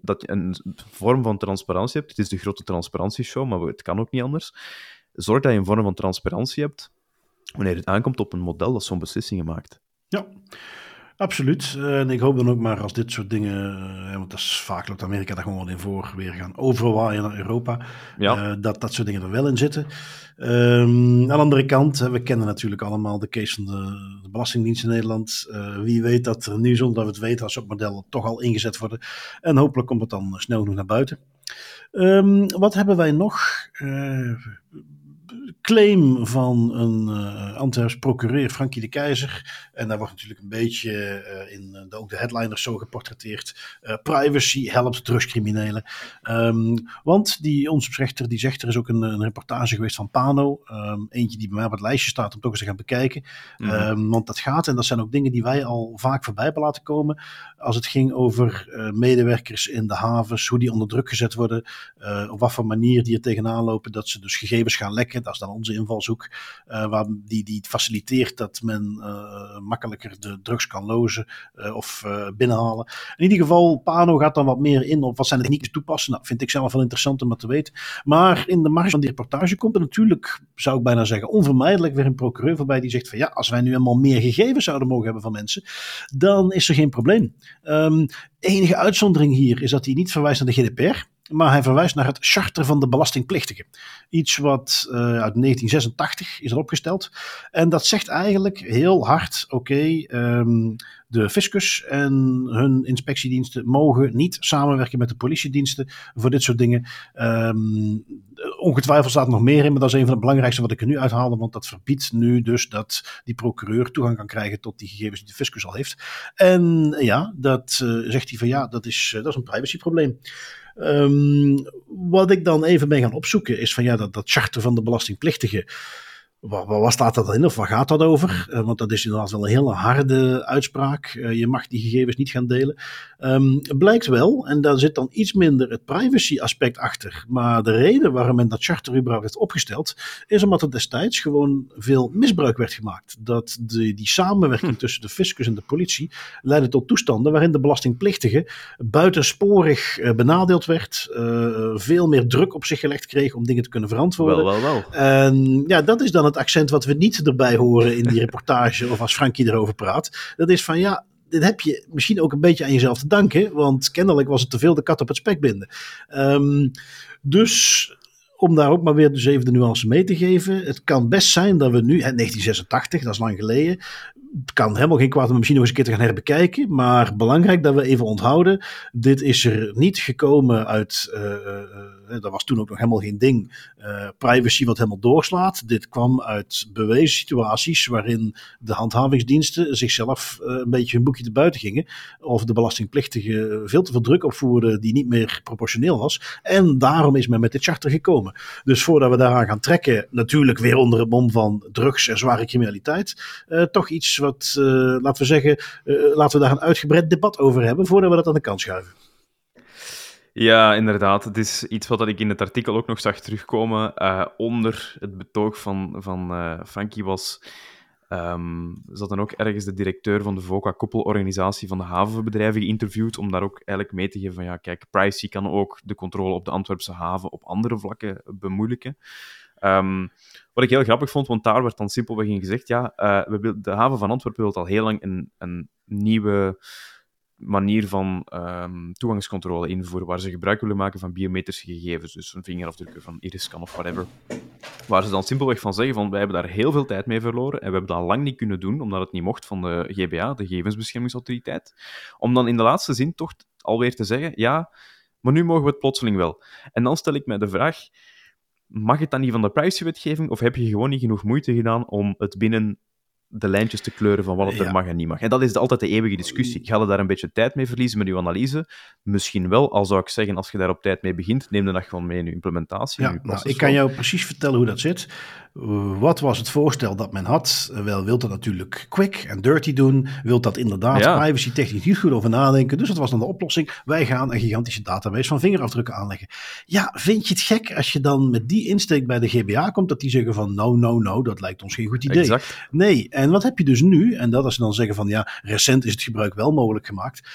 dat je een vorm van transparantie hebt. Het is de grote transparantieshow, maar het kan ook niet anders. Zorg dat je een vorm van transparantie hebt wanneer het aankomt op een model dat zo'n beslissingen maakt. Ja, absoluut. En ik hoop dan ook maar als dit soort dingen, eh, want dat is vaak loopt Amerika daar gewoon in voor, weer gaan overwaaien naar Europa, ja. uh, dat dat soort dingen er wel in zitten. Um, aan de andere kant, we kennen natuurlijk allemaal de case van de, de Belastingdienst in Nederland. Uh, wie weet dat er nu, zonder dat we het weten, als soort modellen toch al ingezet worden. En hopelijk komt het dan snel genoeg naar buiten. Um, wat hebben wij nog? Claim van een uh, Antwerps procureur, Frankie de Keizer. En daar wordt natuurlijk een beetje uh, in de, ook de headliners zo geportretteerd. Uh, privacy helpt drugscriminelen. Um, want die onderzoeksrechter die zegt, er is ook een, een reportage geweest van Pano. Um, eentje die bij mij op het lijstje staat om toch eens te gaan bekijken. Mm -hmm. um, want dat gaat, en dat zijn ook dingen die wij al vaak voorbij hebben laten komen. Als het ging over medewerkers in de havens, hoe die onder druk gezet worden. op wat voor manier die er tegenaan lopen dat ze dus gegevens gaan lekken. Dat is dan onze invalshoek. Uh, waar die, die faciliteert dat men uh, makkelijker de drugs kan lozen uh, of binnenhalen. In ieder geval, Pano gaat dan wat meer in op wat zijn de technieken toepassen. Nou, vind ik zelf wel interessant om dat te weten. Maar in de marge van die reportage komt er natuurlijk, zou ik bijna zeggen, onvermijdelijk weer een procureur voorbij die zegt van ja, als wij nu helemaal meer gegevens zouden mogen hebben van mensen, dan is er geen probleem. Um, enige uitzondering hier is dat hij niet verwijst naar de GDPR. Maar hij verwijst naar het Charter van de Belastingplichtigen. Iets wat uh, uit 1986 is opgesteld. En dat zegt eigenlijk heel hard: oké, um, de fiscus en hun inspectiediensten mogen niet samenwerken met de politiediensten voor dit soort dingen. Um, ongetwijfeld staat er nog meer in, maar dat is een van de belangrijkste wat ik er nu uithaalde, want dat verbiedt nu dus dat die procureur toegang kan krijgen tot die gegevens die de fiscus al heeft. En ja, dat uh, zegt hij van ja, dat is, uh, dat is een privacyprobleem. Um, wat ik dan even ben gaan opzoeken is van ja, dat, dat charter van de belastingplichtigen. Waar, waar, staat dat in of waar gaat dat over? Uh, want dat is inderdaad wel een hele harde uitspraak. Uh, je mag die gegevens niet gaan delen. Um, blijkt wel, en daar zit dan iets minder het privacy aspect achter. Maar de reden waarom men dat charter überhaupt heeft opgesteld, is omdat er destijds gewoon veel misbruik werd gemaakt. Dat de, die samenwerking hm. tussen de fiscus en de politie leidde tot toestanden waarin de belastingplichtige buitensporig uh, benadeeld werd. veel meer druk op zich gelegd kreeg om dingen te kunnen verantwoorden. Wel, wel, wel. En ja, dat is dan het accent wat we niet erbij horen in die reportage of als Frankie erover praat. Dat is van ja, dit heb je misschien ook een beetje aan jezelf te danken, want kennelijk was het te veel de kat op het spek binden. Um, dus om daar ook maar weer dus even de nuance mee te geven. Het kan best zijn dat we nu, 1986, dat is lang geleden. Het kan helemaal geen kwaad om misschien nog eens een keer te gaan herbekijken. Maar belangrijk dat we even onthouden. Dit is er niet gekomen uit. Uh, uh, dat was toen ook nog helemaal geen ding. Privacy wat helemaal doorslaat. Dit kwam uit bewezen situaties waarin de handhavingsdiensten zichzelf een beetje hun boekje te buiten gingen. Of de belastingplichtigen veel te veel druk opvoerden die niet meer proportioneel was. En daarom is men met dit charter gekomen. Dus voordat we daaraan gaan trekken, natuurlijk weer onder het mom van drugs en zware criminaliteit. toch iets wat, laten we zeggen, laten we daar een uitgebreid debat over hebben voordat we dat aan de kant schuiven. Ja, inderdaad. Het is iets wat ik in het artikel ook nog zag terugkomen. Uh, onder het betoog van, van Frankie was. Um, zat dan ook ergens de directeur van de VOCA koppelorganisatie van de havenbedrijven geïnterviewd om daar ook eigenlijk mee te geven van ja, kijk, privacy kan ook de controle op de Antwerpse haven op andere vlakken bemoeilijken. Um, wat ik heel grappig vond, want daar werd dan simpelweg in gezegd, ja, uh, we, de haven van Antwerpen wil al heel lang een, een nieuwe manier van um, toegangscontrole invoeren, waar ze gebruik willen maken van biometrische gegevens, dus een vingerafdrukken van iris-scan of whatever. Waar ze dan simpelweg van zeggen van, wij hebben daar heel veel tijd mee verloren en we hebben dat lang niet kunnen doen, omdat het niet mocht van de GBA, de Gegevensbeschermingsautoriteit, om dan in de laatste zin toch alweer te zeggen, ja, maar nu mogen we het plotseling wel. En dan stel ik mij de vraag, mag het dan niet van de privacywetgeving, of heb je gewoon niet genoeg moeite gedaan om het binnen de lijntjes te kleuren van wat het er mag en niet mag. En dat is altijd de eeuwige discussie. Ga je daar een beetje tijd mee verliezen met je analyse? Misschien wel, al zou ik zeggen, als je daar op tijd mee begint, neem dan dat gewoon mee in je implementatie. Ja, nou, ik kan jou precies vertellen hoe dat zit. Wat was het voorstel dat men had? Wel, wilt dat natuurlijk quick en dirty doen. Wilt dat inderdaad ja. privacy technisch niet goed over nadenken. Dus dat was dan de oplossing. Wij gaan een gigantische database van vingerafdrukken aanleggen. Ja, vind je het gek als je dan met die insteek bij de GBA komt, dat die zeggen van no, no, no, dat lijkt ons geen goed idee. Exact. Nee, en wat heb je dus nu? En dat als ze dan zeggen van ja, recent is het gebruik wel mogelijk gemaakt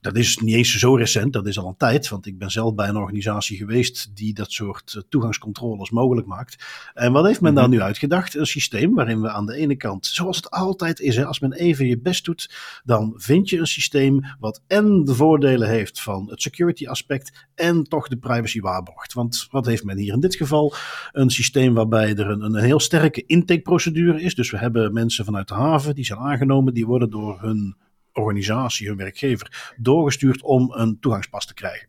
dat is niet eens zo recent, dat is al een tijd. Want ik ben zelf bij een organisatie geweest die dat soort toegangscontroles mogelijk maakt. En wat heeft men mm -hmm. daar nu uitgedacht? Een systeem waarin we aan de ene kant, zoals het altijd is, hè, als men even je best doet, dan vind je een systeem wat en de voordelen heeft van het security aspect en toch de privacy waarborgt. Want wat heeft men hier in dit geval? Een systeem waarbij er een, een heel sterke intakeprocedure is. Dus we hebben mensen vanuit de haven die zijn aangenomen, die worden door hun organisatie, hun werkgever, doorgestuurd om een toegangspas te krijgen.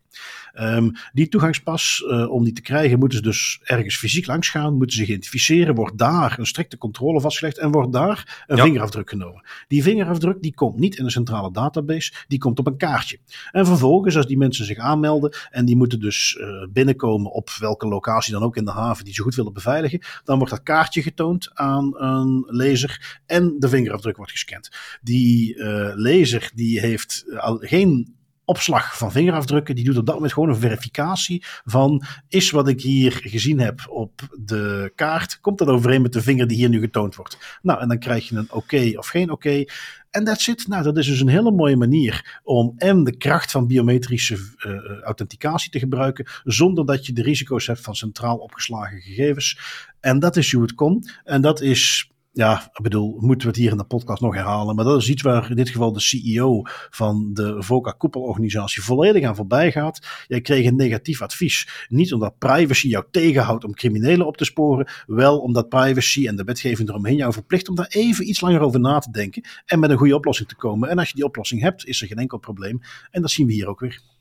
Ehm, die toegangspas, uh, om die te krijgen, moeten ze dus ergens fysiek langs gaan, moeten ze identificeren, wordt daar een strikte controle vastgelegd en wordt daar een vingerafdruk genomen. Die vingerafdruk die komt niet in een centrale database, die komt op een kaartje. En vervolgens, als die mensen zich aanmelden en die moeten dus uh, binnenkomen op welke locatie dan ook in de haven die ze goed willen beveiligen, dan wordt dat kaartje getoond aan een lezer en de vingerafdruk wordt gescand. Die uh, lezer die heeft al geen opslag van vingerafdrukken. Die doet op dat moment gewoon een verificatie van is wat ik hier gezien heb op de kaart, komt dat overeen met de vinger die hier nu getoond wordt. Nou, en dan krijg je een oké of geen oké. En that's it. Nou, dat is dus een hele mooie manier om en de kracht van biometrische uh, authenticatie te gebruiken, zonder dat je de risico's hebt van centraal opgeslagen gegevens. En dat is hoe het komt. En dat is ja, ik bedoel, moeten we het hier in de podcast nog herhalen. Maar dat is iets waar in dit geval de CEO van de VOCA koepelorganisatie volledig aan voorbij gaat. Jij kreeg een negatief advies. Niet omdat privacy jou tegenhoudt om criminelen op te sporen. Wel omdat privacy en de wetgeving eromheen jou verplicht om daar even iets langer over na te denken. En met een goede oplossing te komen. En als je die oplossing hebt, is er geen enkel probleem. En dat zien we hier ook weer.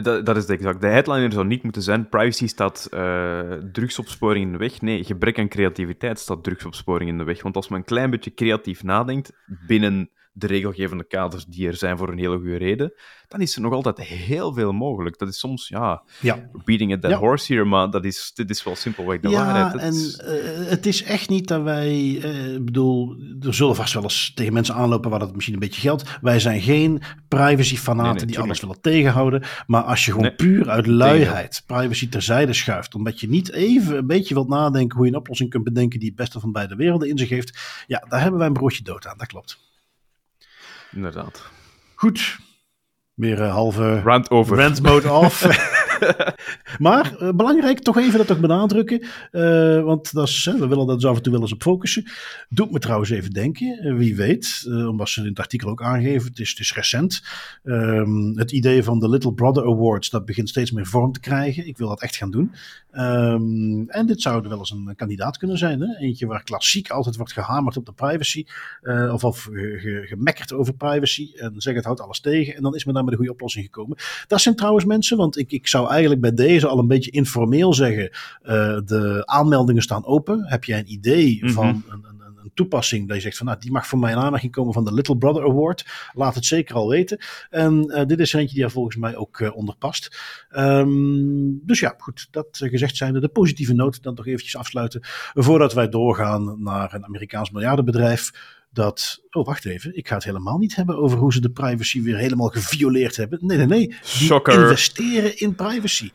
Dat, dat is exact. De headliner zou niet moeten zijn: privacy staat uh, drugsopsporing in de weg. Nee, gebrek aan creativiteit staat drugsopsporing in de weg. Want als men een klein beetje creatief nadenkt binnen de regelgevende kaders die er zijn voor een hele goede reden, dan is er nog altijd heel veel mogelijk. Dat is soms, ja, ja. beating a dead horse hier, maar dat is, dit is wel simpelweg de ja, waarheid. en uh, het is echt niet dat wij, uh, bedoel, er zullen vast wel eens tegen mensen aanlopen waar dat misschien een beetje geldt. Wij zijn geen privacy-fanaten die alles willen tegenhouden, maar als je gewoon puur uit luiheid privacy terzijde schuift, omdat je niet even een beetje wilt nadenken hoe je een oplossing kunt bedenken die het beste van beide werelden in zich heeft, ja, daar hebben wij een broodje dood aan, dat klopt. Inderdaad. Goed. Weer een halve rant over. Rant mode off. maar uh, belangrijk toch even dat toch benadrukken. Uh, want dat is, we willen dat zo af en toe wel eens op focussen. Doet me trouwens even denken. Uh, wie weet, omdat ze in het artikel ook aangeven. Het is, het is recent. Um, het idee van de Little Brother Awards. Dat begint steeds meer vorm te krijgen. Ik wil dat echt gaan doen. Um, en dit zou wel eens een kandidaat kunnen zijn. Hè? Eentje waar klassiek altijd wordt gehamerd op de privacy. of, of ge, gemekkerd over privacy. En zeg het houdt alles tegen. En dan is men daar met een goede oplossing gekomen. Dat zijn trouwens mensen. Want ik, ik zou eigenlijk bij deze al een beetje informeel zeggen: uh, de aanmeldingen staan open. Heb jij een idee mm -hmm. van een, een, een, toepassing dat je zegt van nou, die mag voor mij in aanmerking komen van de Little Brother Award? Laat het zeker al weten. En uh, dit is er eentje die er volgens mij ook uh, onder past. Um, dus ja, goed, dat gezegd zijnde, de positieve noot dan toch eventjes afsluiten. Voordat wij doorgaan naar een Amerikaans miljardenbedrijf dat, oh wacht even, ik ga het helemaal niet hebben over hoe ze de privacy weer helemaal gevioleerd hebben. Nee, nee, nee. Die investeren in privacy.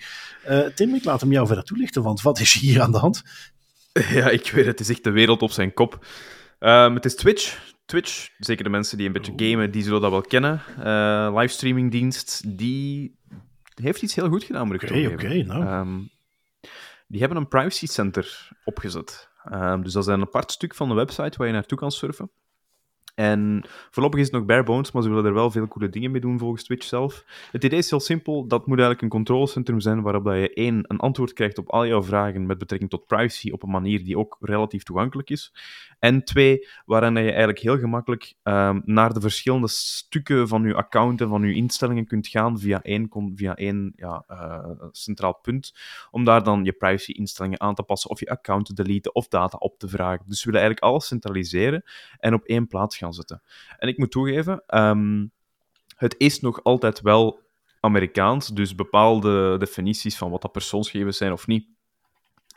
Uh, Tim, ik laat hem jou verder toelichten, want wat is hier aan de hand? Ja, ik weet het, het is echt de wereld op zijn kop. Um, het is Twitch. Twitch, zeker de mensen die een beetje gamen, die zullen dat wel kennen. Uh, livestreamingdienst, die heeft iets heel goed gedaan, moet ik Oké, oké, nou. Um, die hebben een privacy center opgezet. Um, dus dat is een apart stuk van de website waar je naartoe kan surfen. En voorlopig is het nog bare bones, maar ze willen er wel veel coole dingen mee doen volgens Twitch zelf. Het idee is heel simpel. Dat moet eigenlijk een controlecentrum zijn waarop je één, een antwoord krijgt op al jouw vragen met betrekking tot privacy op een manier die ook relatief toegankelijk is. En twee, waarin je eigenlijk heel gemakkelijk um, naar de verschillende stukken van je account en van je instellingen kunt gaan via één, via één ja, uh, centraal punt, om daar dan je privacy-instellingen aan te passen of je account te deleten of data op te vragen. Dus we willen eigenlijk alles centraliseren en op één plaats gaan zetten. En ik moet toegeven, um, het is nog altijd wel Amerikaans, dus bepaalde definities van wat dat persoonsgegevens zijn of niet,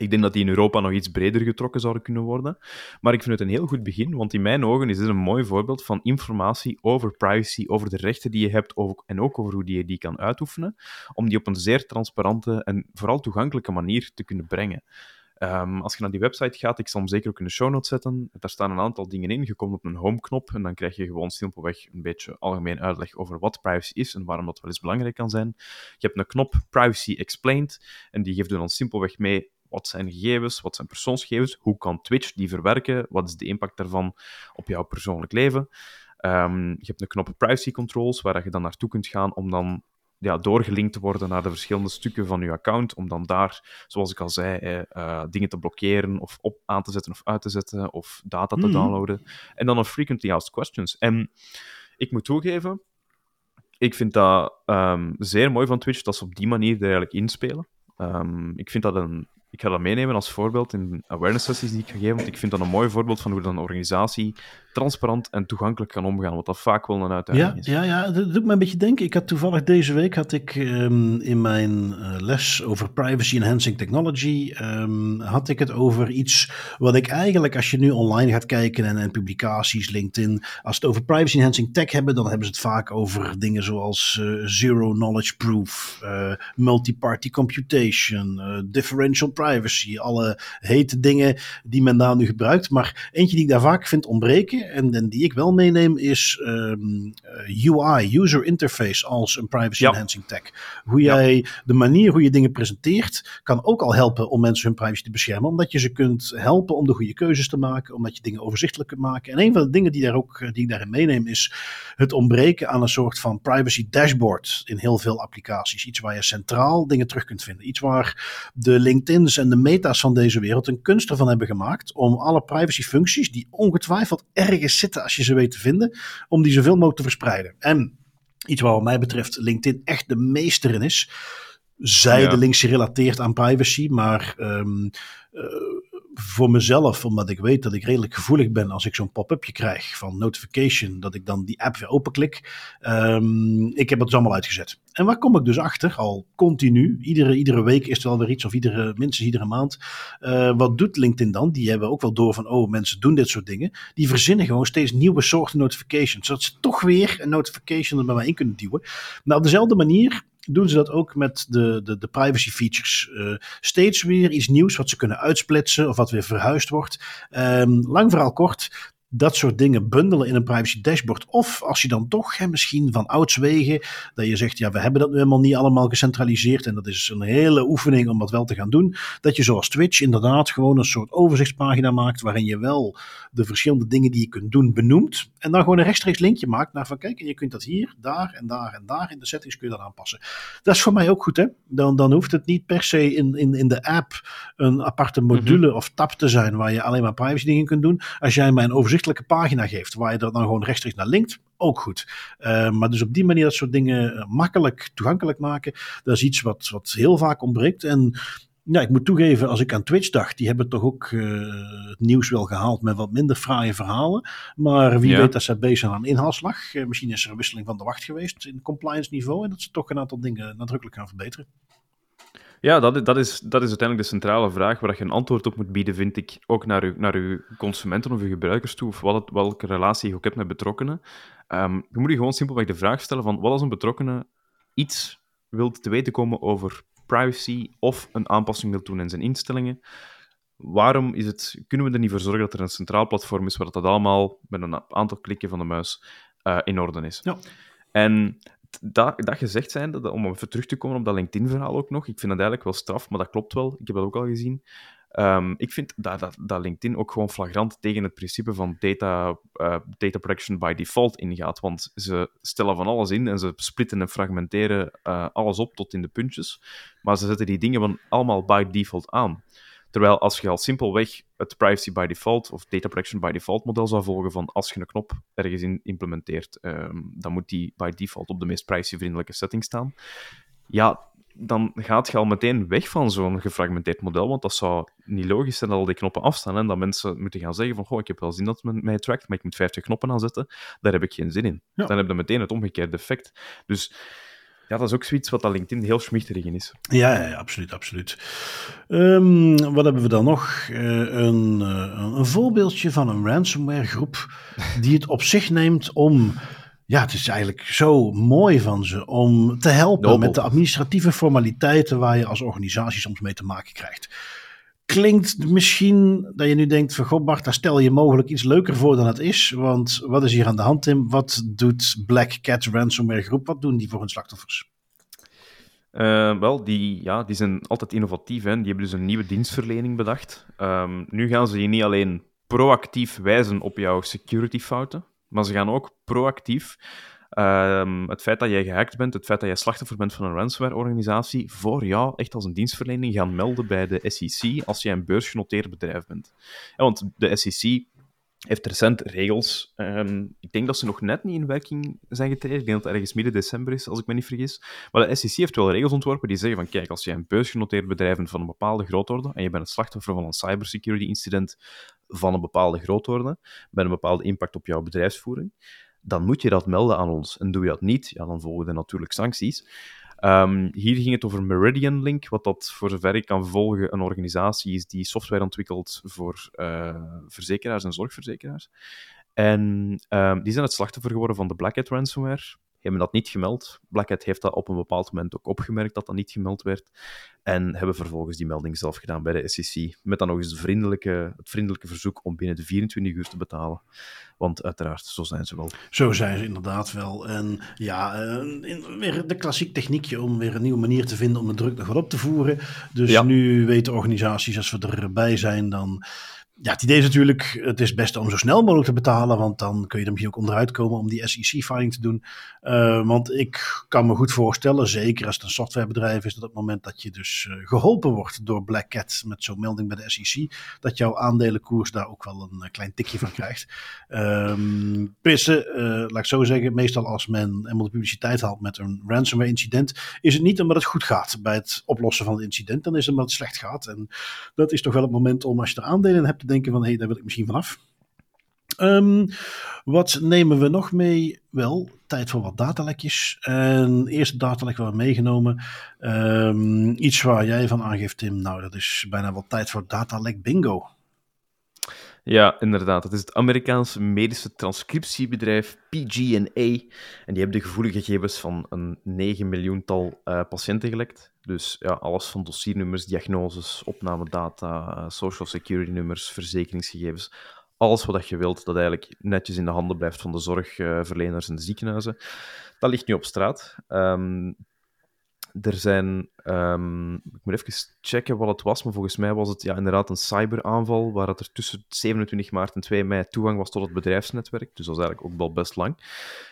ik denk dat die in Europa nog iets breder getrokken zouden kunnen worden. Maar ik vind het een heel goed begin, want in mijn ogen is dit een mooi voorbeeld van informatie over privacy, over de rechten die je hebt en ook over hoe je die kan uitoefenen, om die op een zeer transparante en vooral toegankelijke manier te kunnen brengen. Um, als je naar die website gaat, ik zal hem zeker ook in de show notes zetten. Daar staan een aantal dingen in. Je komt op een home-knop en dan krijg je gewoon simpelweg een beetje algemeen uitleg over wat privacy is en waarom dat wel eens belangrijk kan zijn. Je hebt een knop Privacy Explained en die geeft dan simpelweg mee wat zijn gegevens? Wat zijn persoonsgegevens? Hoe kan Twitch die verwerken? Wat is de impact daarvan op jouw persoonlijk leven? Um, je hebt een knop privacy controls, waar je dan naartoe kunt gaan om dan ja, doorgelinkt te worden naar de verschillende stukken van je account, om dan daar, zoals ik al zei, eh, uh, dingen te blokkeren of op aan te zetten of uit te zetten, of data te mm. downloaden. En dan een frequently asked questions. En ik moet toegeven, Ik vind dat ehm, zeer mooi van Twitch dat ze op die manier er eigenlijk inspelen. Um, ik vind dat een ik ga dat meenemen als voorbeeld in awareness sessies die ik ga geven, want ik vind dat een mooi voorbeeld van hoe dan een organisatie transparant en toegankelijk kan omgaan, wat dat vaak wel een uitdaging ja, is. Ja, ja, dat doet me een beetje denken. Ik had toevallig deze week had ik um, in mijn uh, les over privacy enhancing technology um, had ik het over iets wat ik eigenlijk als je nu online gaat kijken en, publicaties, LinkedIn, als het over privacy enhancing tech hebben, dan hebben ze het vaak over dingen zoals uh, zero knowledge proof, uh, multi-party computation, differential privacy, alle hete dingen die men daar nu gebruikt. Maar eentje die ik daar vaak vind ontbreken en, en die ik wel meeneem is um, UI, user interface als een privacy Ja. enhancing tech. Hoe jij de manier hoe je dingen presenteert kan ook al helpen om mensen hun privacy te beschermen, omdat je ze kunt helpen om de goede keuzes te maken, omdat je dingen overzichtelijk kunt maken. En een van de dingen die, daar ook, eh, die ik daarin meeneem is het ontbreken aan een soort van privacy dashboard in heel veel applicaties. Iets waar je centraal dingen terug kunt vinden. Iets waar de En de meta's van deze wereld een kunst ervan hebben gemaakt om alle privacy functies die ongetwijfeld ergens zitten als je ze weet te vinden, om die zoveel mogelijk te verspreiden. En iets waar wat mij betreft LinkedIn echt de meester in is. Zijdelings gerelateerd aan privacy, maar um, uh, voor mezelf, omdat ik weet dat ik redelijk gevoelig ben als ik zo'n pop-upje krijg van notification, dat ik dan die app weer openklik. Um, ik heb het dus allemaal uitgezet. En waar kom ik dus achter? Al continu, iedere, iedere week is er wel weer iets, of iedere, minstens iedere maand. Uh, wat doet LinkedIn dan? Die hebben ook wel door van, oh, mensen doen dit soort dingen. Die verzinnen gewoon steeds nieuwe soorten notifications, zodat ze toch weer een notification er bij mij in kunnen duwen. Nou, op dezelfde manier doen ze dat ook met de, de, de privacy features. Uh, steeds weer iets nieuws wat ze kunnen uitsplitsen of wat weer verhuisd wordt. Um, lang verhaal kort. Dat soort dingen bundelen in een privacy dashboard. Of als je dan toch hè, misschien van ouds wegen, dat je zegt, ja, we hebben dat nu helemaal niet allemaal gecentraliseerd. En dat is een hele oefening om dat wel te gaan doen. Dat je zoals Twitch inderdaad gewoon een soort overzichtspagina maakt, waarin je wel de verschillende dingen die je kunt doen benoemt. En dan gewoon een rechtstreeks linkje maakt naar van, kijk, en je kunt dat hier, daar en daar en daar in de settings kun je dat aanpassen. Dat is voor mij ook goed, hè. Dan, dan hoeft het niet per se in, in, in de app een aparte module mm-hmm. of tab te zijn waar je alleen maar privacy dingen kunt doen. Als jij mij een overzicht pagina geeft, waar je dat dan gewoon rechtstreeks naar linkt, ook goed. Uh, maar dus op die manier dat soort dingen makkelijk toegankelijk maken, dat is iets wat, wat heel vaak ontbreekt. En ja, ik moet toegeven, als ik aan Twitch dacht, die hebben toch ook uh, het nieuws wel gehaald met wat minder fraaie verhalen. Maar wie ja. weet dat ze bezig zijn aan inhaalslag. Uh, misschien is er een wisseling van de wacht geweest in compliance niveau en dat ze toch een aantal dingen nadrukkelijk gaan verbeteren. Ja, dat, dat, is, dat is uiteindelijk de centrale vraag waar je een antwoord op moet bieden, vind ik, ook naar uw, naar uw consumenten of uw gebruikers toe, of wat het, welke relatie je ook hebt met betrokkenen. Um, je moet je gewoon simpelweg de vraag stellen van wat als een betrokkenen iets wilt te weten komen over privacy of een aanpassing wil doen in zijn instellingen. Waarom is het, kunnen we er niet voor zorgen dat er een centraal platform is waar dat allemaal met een aantal klikken van de muis uh, in orde is? Ja. En dat, dat gezegd zijnde, om even terug te komen op dat LinkedIn-verhaal ook nog, ik vind dat eigenlijk wel straf, maar dat klopt wel. Ik heb dat ook al gezien. Um, ik vind dat, dat, dat, LinkedIn ook gewoon flagrant tegen het principe van data, uh, data protection by default ingaat. Want ze stellen van alles in en ze splitten en fragmenteren uh, alles op tot in de puntjes. Maar ze zetten die dingen van allemaal by default aan. Terwijl als je al simpelweg het privacy by default of data protection by default model zou volgen van als je een knop ergens in implementeert, um, dan moet die by default op de meest privacyvriendelijke setting staan. Ja, dan gaat je al meteen weg van zo'n gefragmenteerd model, want dat zou niet logisch zijn dat al die knoppen afstaan en dat mensen moeten gaan zeggen van goh, ik heb wel zin dat het mij trackt, maar ik moet 50 knoppen aanzetten. Daar heb ik geen zin in. Ja. Dan heb je meteen het omgekeerde effect. Dus ja, dat is ook zoiets wat dat LinkedIn heel schmichterig in is. Ja, ja absoluut, absoluut. Um, wat hebben we dan nog? Uh, een, uh, een voorbeeldje van een ransomware groep die het op zich neemt om... Ja, het is eigenlijk zo mooi van ze om te helpen Nobel. met de administratieve formaliteiten waar je als organisatie soms mee te maken krijgt. Klinkt misschien dat je nu denkt van god Bart, daar stel je mogelijk iets leuker voor dan het is. Want wat is hier aan de hand Tim? Wat doet Black Cat Ransomware Groep? Wat doen die voor hun slachtoffers? Uh, wel, die, ja, die zijn altijd innovatief. Hè. Die hebben dus een nieuwe dienstverlening bedacht. Um, nu gaan ze je niet alleen proactief wijzen op jouw security fouten, maar ze gaan ook proactief um, het feit dat jij gehackt bent, het feit dat jij slachtoffer bent van een ransomware-organisatie, voor jou echt als een dienstverlening gaan melden bij de SEC als jij een beursgenoteerd bedrijf bent. Want de SEC heeft recent regels. Ehm, ik denk dat ze nog net niet in werking zijn getreden. Ik denk dat het ergens midden december is, als ik me niet vergis. Maar de SEC heeft wel regels ontworpen die zeggen van kijk, als je een beursgenoteerd bedrijf bent van een bepaalde grootorde en je bent het slachtoffer van een cybersecurity incident van een bepaalde grootorde, met een bepaalde impact op jouw bedrijfsvoering, dan moet je dat melden aan ons. En doe je dat niet, ja, dan volgen er natuurlijk sancties. Um, hier ging het over Meridian Link, wat dat voor zover ik kan volgen een organisatie is die software ontwikkelt voor uh, verzekeraars en zorgverzekeraars. En um, die zijn het slachtoffer geworden van de Black Hat ransomware hebben dat niet gemeld. Black Hat heeft dat op een bepaald moment ook opgemerkt dat dat niet gemeld werd. En hebben vervolgens die melding zelf gedaan bij de SEC. Met dan nog eens de vriendelijke, het vriendelijke verzoek om binnen de 24 uur te betalen. Want uiteraard, zo zijn ze wel. Zo zijn ze inderdaad wel. En ja, uh, weer de klassiek techniekje om weer een nieuwe manier te vinden om de druk nog wat op te voeren. Dus ja. nu weten organisaties, als we erbij zijn, dan ja, het idee is natuurlijk, het is best om zo snel mogelijk te betalen, want dan kun je er misschien ook onderuit komen om die SEC-filing te doen. Uh, want ik kan me goed voorstellen, zeker als het een softwarebedrijf is, dat op het moment dat je dus uh, geholpen wordt door Black Cat met zo'n melding bij de SEC, dat jouw aandelenkoers daar ook wel een uh, klein tikje van krijgt. Um, pissen, laat ik zo zeggen, meestal als men eenmaal de publiciteit haalt met een ransomware incident, is het niet omdat het goed gaat bij het oplossen van het incident, dan is het omdat het slecht gaat. En dat is toch wel het moment om, als je er aandelen hebt, denken van hé, hey, daar wil ik misschien vanaf. Um, wat nemen we nog mee? Wel, tijd voor wat datalekjes. En eerste datalek waar we meegenomen. Um, iets waar jij van aangeeft, Tim. Nou, dat is bijna wel tijd voor datalek bingo. Ja, inderdaad. Het is het Amerikaanse medische transcriptiebedrijf PG&A. En die hebben de gevoelige gegevens van een 9 miljoental uh, patiënten gelekt. Dus ja, alles van dossiernummers, diagnoses, opnamedata, uh, social security nummers, verzekeringsgegevens. Alles wat je wilt, dat eigenlijk netjes in de handen blijft van de zorgverleners en de ziekenhuizen. Dat ligt nu op straat. Um, er zijn, um, ik moet even checken wat het was, maar volgens mij was het ja, inderdaad een cyberaanval, waar het er tussen 27 maart en 2 mei toegang was tot het bedrijfsnetwerk. Dus dat is eigenlijk ook wel best lang.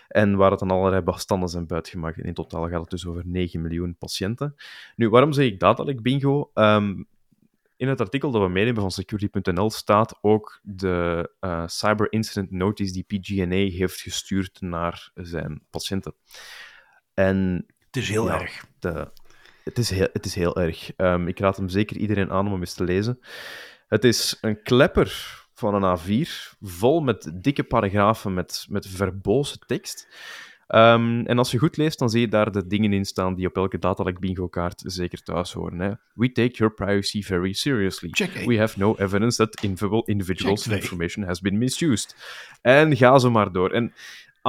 En waar het dan allerlei bestanden zijn buitgemaakt. In totaal gaat het dus over 9 miljoen patiënten. Nu, waarom zeg ik dat, bingo? Um, in het artikel dat we meenemen van security.nl staat ook de uh, cyber incident notice die PG&A heeft gestuurd naar zijn patiënten. En het is heel ja, erg. Het, is heel, het is heel erg. Um, ik raad hem zeker iedereen aan om hem eens te lezen. Het is een klepper van een A4, vol met dikke paragrafen met, met verbozen tekst. Um, en als je goed leest, dan zie je daar de dingen in staan die op elke datalek bingo kaart zeker thuis horen. Hè? We take your privacy very seriously. Check We have no evidence that individuals' information has been misused. En ga zo maar door. En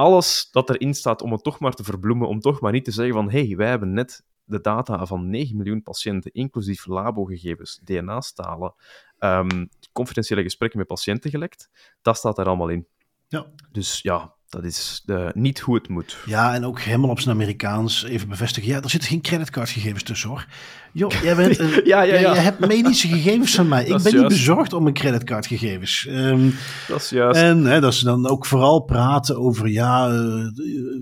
alles dat erin staat om het toch maar te verbloemen, om toch maar niet te zeggen van hé, hey, wij hebben net de data van 9 miljoen patiënten, inclusief labogegevens, DNA-stalen, um, confidentiële gesprekken met patiënten gelekt. Dat staat er allemaal in. Ja. Dus ja, dat is de, niet hoe het moet. Ja, en ook helemaal op zijn Amerikaans even bevestigen. Ja, er zitten geen creditcardgegevens tussen hoor. Joh, jij bent een, ja, ja, ja. Je hebt medische gegevens van mij. Ik ben niet bezorgd om mijn creditcardgegevens. Um, dat is juist. En hè, dat ze dan ook vooral praten over ja, uh,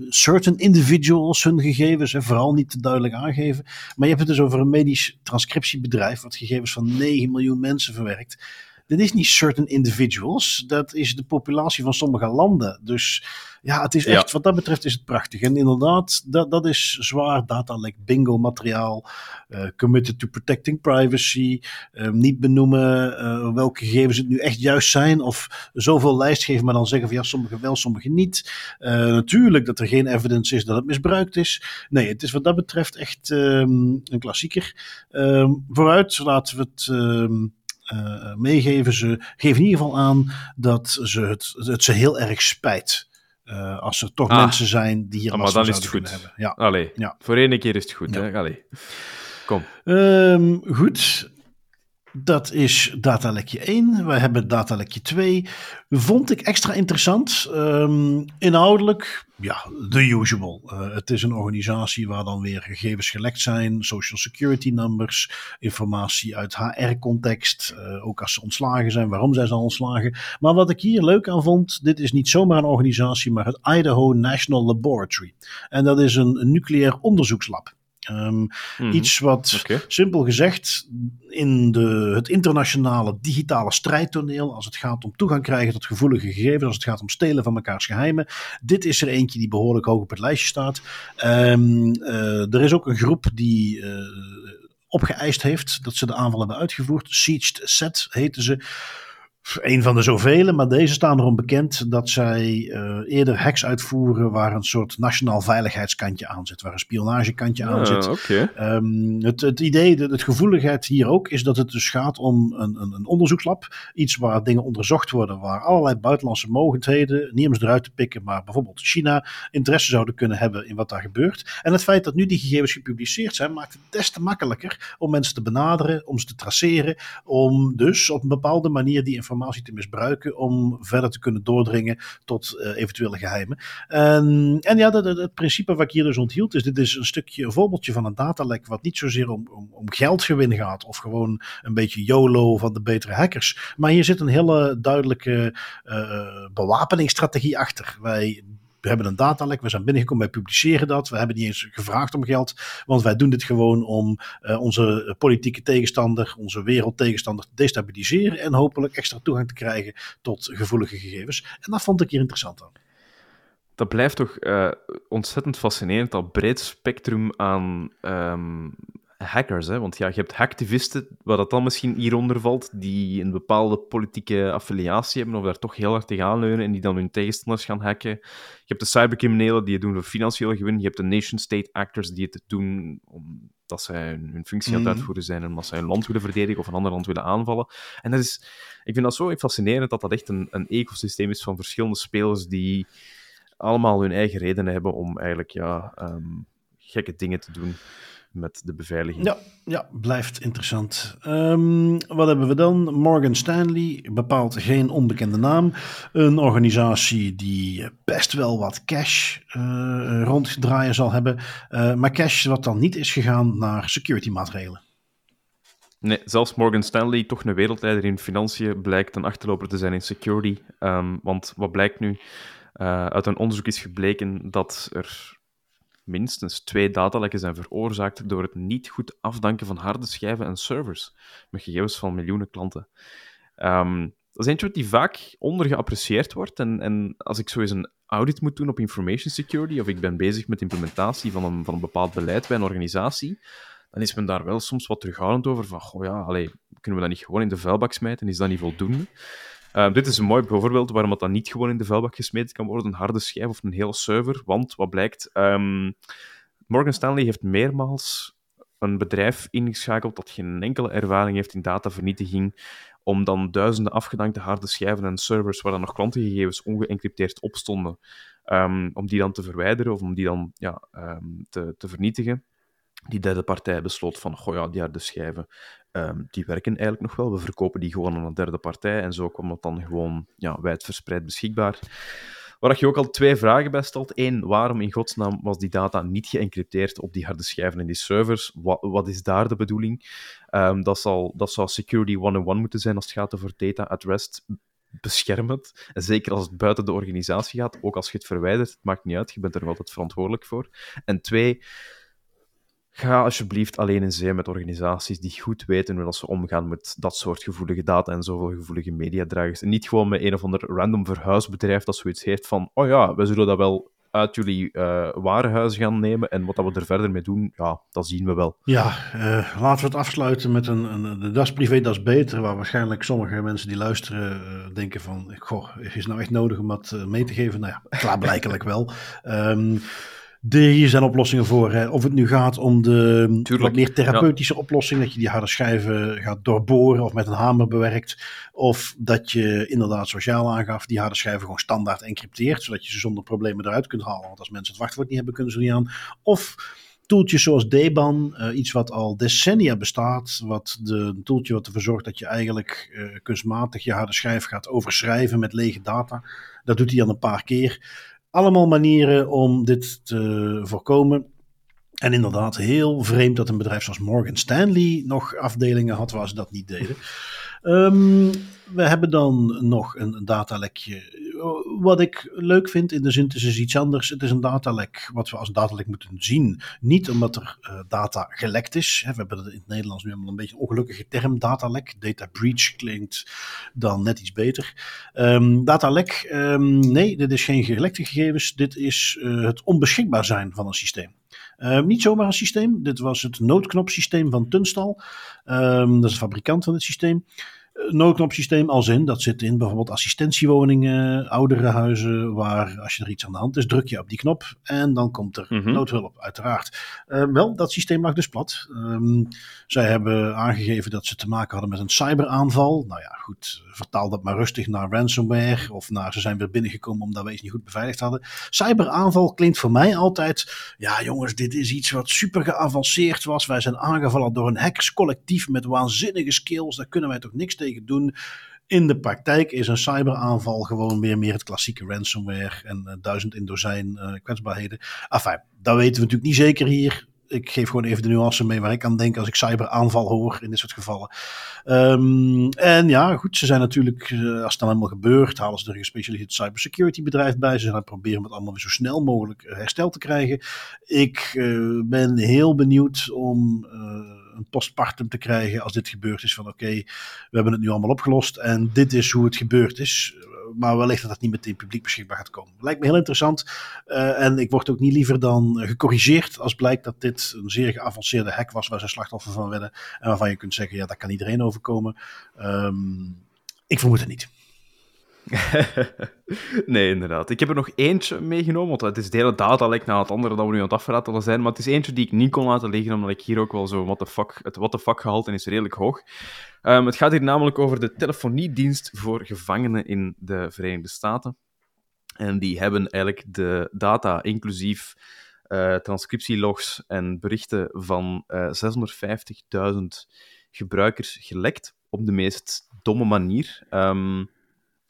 certain individuals hun gegevens. En vooral niet te duidelijk aangeven. Maar je hebt het dus over een medisch transcriptiebedrijf. wat gegevens van 9 miljoen mensen verwerkt dat is niet certain individuals. Dat is de populatie van sommige landen. Dus ja, het is echt, wat dat betreft is het prachtig. En inderdaad, dat, dat is zwaar datalek, bingo materiaal. Uh, committed to protecting privacy. Uh, niet benoemen uh, welke gegevens het nu echt juist zijn. Of zoveel lijst geven, maar dan zeggen van ja, sommige wel, sommige niet. natuurlijk dat er geen evidence is dat het misbruikt is. Nee, het is wat dat betreft echt um, een klassieker. Um, vooruit, laten we het... Um, uh, meegeven. Ze geven in ieder geval aan dat ze het, het ze heel erg spijt. Uh, als er toch ah. mensen zijn die hier ah, is het goed. hebben. Ja. Allee, ja. voor één keer is het goed. Ja. Hè? Allee. Kom. Um, goed. Dat is datalekje 1. We hebben datalekje 2. Vond ik extra interessant. Um, inhoudelijk, ja, the usual. Uh, het is een organisatie waar dan weer gegevens gelekt zijn, social security numbers, informatie uit HR-context, uh, eh, ook als ze ontslagen zijn, waarom zijn ze ontslagen. Maar wat ik hier leuk aan vond, dit is niet zomaar een organisatie, maar het Idaho National Laboratory. En dat is een nucleair onderzoekslab. Um, Iets wat, simpel gezegd, in de, het internationale digitale strijdtoneel, als het gaat om toegang krijgen tot gevoelige gegevens, als het gaat om stelen van mekaars geheimen, dit is er eentje die behoorlijk hoog op het lijstje staat. Um, uh, er is ook een groep die uh, opgeëist heeft dat ze de aanval hebben uitgevoerd. Sieged Set heten ze. Een van de zoveel, maar deze staan erom bekend dat zij uh, eerder hacks uitvoeren waar een soort nationaal veiligheidskantje aan zit, waar een spionagekantje aan zit. Okay. Um, ehm, het, het idee, de, het gevoeligheid hier ook, is dat het dus gaat om een, een, een onderzoekslab. Iets waar dingen onderzocht worden, waar allerlei buitenlandse mogendheden, niet om ze eruit te pikken, maar bijvoorbeeld China, interesse zouden kunnen hebben in wat daar gebeurt. En het feit dat nu die gegevens gepubliceerd zijn, maakt het des te makkelijker om mensen te benaderen, om ze te traceren, om dus op een bepaalde manier die informatie informatie te misbruiken om verder te kunnen doordringen tot uh, eventuele geheimen. En, en ja, dat, het principe wat ik hier dus onthield is, dit is een stukje, een voorbeeldje van een datalek wat niet zozeer om, om, om geldgewin gaat of gewoon een beetje YOLO van de betere hackers. Maar hier zit een hele duidelijke uh, bewapeningsstrategie achter. Wij we hebben een datalek, we zijn binnengekomen, wij publiceren dat. We hebben niet eens gevraagd om geld, want wij doen dit gewoon om uh, onze politieke tegenstander, onze wereldtegenstander te destabiliseren en hopelijk extra toegang te krijgen tot gevoelige gegevens. En dat vond ik hier interessant aan. Dat blijft toch uh, ontzettend fascinerend, dat breed spectrum aan um, hackers. Hè? Want ja, je hebt hacktivisten, waar dat dan misschien hieronder valt, die een bepaalde politieke affiliatie hebben of daar toch heel hard tegenaan leunen en die dan hun tegenstanders gaan hacken. Je hebt de cybercriminelen die het doen voor financiële gewin. Je hebt de nation-state actors die het doen omdat zij hun, functie aan het mhm. uitvoeren zijn en omdat zij een land willen verdedigen of een ander land willen aanvallen. En dat is, ik vind dat zo fascinerend dat dat echt een, een ecosysteem is van verschillende spelers die allemaal hun eigen redenen hebben om eigenlijk ja, um, gekke dingen te doen met de beveiliging. Ja, ja blijft interessant. Um, wat hebben we dan? Morgan Stanley bepaalt geen onbekende naam. Een organisatie die best wel wat cash uh, ronddraaien zal hebben. Uh, maar cash wat dan niet is gegaan naar security maatregelen. Nee, zelfs Morgan Stanley, toch een wereldleider in financiën, blijkt een achterloper te zijn in security. Um, want wat blijkt nu? Uh, uit een onderzoek is gebleken dat er minstens twee datalekken zijn veroorzaakt door het niet goed afdanken van harde schijven en servers met gegevens van miljoenen klanten. Um, dat is eentje wat die vaak ondergeapprecieerd wordt. En, en als ik zo eens een audit moet doen op information security, of ik ben bezig met implementatie van een, van een bepaald beleid bij een organisatie, dan is men daar wel soms wat terughoudend over. Van, goh ja, allee, kunnen we dat niet gewoon in de vuilbak smijten? Is dat niet voldoende? Uh, dit is een mooi voorbeeld waarom dat dan niet gewoon in de vuilbak gesmeten kan worden, een harde schijf of een hele server. Want wat blijkt, um, Morgan Stanley heeft meermaals een bedrijf ingeschakeld dat geen enkele ervaring heeft in datavernietiging, om dan duizenden afgedankte harde schijven en servers waar dan nog klantengegevens ongeëncrypteerd op stonden, um, om die dan te verwijderen of om die dan ja, te, te vernietigen die derde partij besloot van, goh ja, die harde schijven, um, die werken eigenlijk nog wel. We verkopen die gewoon aan een derde partij en zo kwam dat dan gewoon ja, wijdverspreid beschikbaar. Waar je ook al twee vragen bij stelt. Eén, waarom in godsnaam was die data niet geëncrypteerd op die harde schijven en die servers? Wat, wat is daar de bedoeling? Um, dat, zal, dat zou security 101 moeten zijn als het gaat over data at rest beschermend. En zeker als het buiten de organisatie gaat, ook als je het verwijdert, het maakt niet uit, je bent er altijd verantwoordelijk voor. En twee, Ga alsjeblieft alleen in zee met organisaties die goed weten hoe ze omgaan met dat soort gevoelige data en zoveel gevoelige mediadragers. En niet gewoon met een of ander random verhuisbedrijf dat zoiets heeft van oh ja, we zullen dat wel uit jullie uh, gaan nemen en wat dat we er verder mee doen, ja, dat zien we wel. Ja, uh, laten we het afsluiten met een, een de das privé, das beter, waar waarschijnlijk sommige mensen die luisteren uh, denken van, goh, is het nou echt nodig om dat mee te geven? Nou ja, klaarblijkelijk wel. Um, hier zijn oplossingen voor. Hè. Of het nu gaat om de wat meer therapeutische oplossing, dat je die harde schijven gaat doorboren of met een hamer bewerkt. Of dat je inderdaad, sociaal aangaf, die harde schijven gewoon standaard encrypteert, zodat je ze zonder problemen eruit kunt halen. Want als mensen het wachtwoord niet hebben, kunnen ze niet aan. Of toeltjes zoals Deban, uh, iets wat al decennia bestaat, wat de, een toeltje wat ervoor zorgt dat je eigenlijk uh, kunstmatig je harde schijf gaat overschrijven met lege data. Dat doet hij dan een paar keer allemaal manieren om dit te voorkomen. En inderdaad, heel vreemd dat een bedrijf zoals Morgan Stanley nog afdelingen had waar ze dat niet deden. Um, we hebben dan nog een datalekje wat ik leuk vind in de het is iets anders. Het is een datalek, wat we als datalek moeten zien. Niet omdat er data gelekt is. we hebben in het Nederlands nu een beetje een ongelukkige term, datalek. Data breach klinkt dan net iets beter. Um, datalek, um, nee, dit is geen gelekte gegevens. Dit is het onbeschikbaar zijn van een systeem. Uh, niet zomaar een systeem. Dit was het noodknopsysteem van Tunstal. Dat is de fabrikant van het systeem noodknopsysteem als in, dat zit in bijvoorbeeld assistentiewoningen, oudere huizen, waar als je er iets aan de hand is, druk je op die knop en dan komt er mhm. noodhulp, uiteraard. Uh, wel, dat systeem lag dus plat. Um, zij hebben aangegeven dat ze te maken hadden met een cyberaanval. Nou ja, goed, vertaal dat maar rustig naar ransomware of naar ze zijn weer binnengekomen omdat we iets niet goed beveiligd hadden. Cyberaanval klinkt voor mij altijd, ja jongens, dit is iets wat super geavanceerd was. Wij zijn aangevallen door een hackerscollectief met waanzinnige skills, daar kunnen wij toch niks tegen doen. In de praktijk is een cyberaanval gewoon weer meer het klassieke ransomware en uh, duizend in dozijn uh, kwetsbaarheden. Enfin, dat weten we natuurlijk niet zeker hier. Ik geef gewoon even de nuance mee waar ik aan denk als ik cyberaanval hoor in dit soort gevallen. Um, en ja, goed, ze zijn natuurlijk, uh, als het dan helemaal gebeurt, halen ze er een gespecialiseerd cybersecurity bedrijf bij. Ze zijn aan het proberen om het allemaal weer zo snel mogelijk hersteld te krijgen. Ik ben heel benieuwd om een postpartum te krijgen als dit gebeurd is. Van oké, we hebben het nu allemaal opgelost en dit is hoe het gebeurd is. Maar wellicht dat dat niet meteen publiek beschikbaar gaat komen. Lijkt me heel interessant. Uh, en ik word ook niet liever dan gecorrigeerd als blijkt dat dit een zeer geavanceerde hack was waar ze slachtoffer van werden. En waarvan je kunt zeggen, ja, daar kan iedereen overkomen. Um, ik vermoed het niet. nee, inderdaad. Ik heb er nog eentje meegenomen, want het is de hele datalek na het andere dat we nu aan het afraten zijn. Maar het is eentje die ik niet kon laten liggen, omdat ik hier ook wel zo what the fuck, het what the fuck gehalte is redelijk hoog. Um, het gaat hier namelijk over de telefoniedienst voor gevangenen in de Verenigde Staten. En die hebben eigenlijk de data, inclusief uh, transcriptielogs en berichten van uh, eh, 650.000 gebruikers gelekt op de meest domme manier. Um,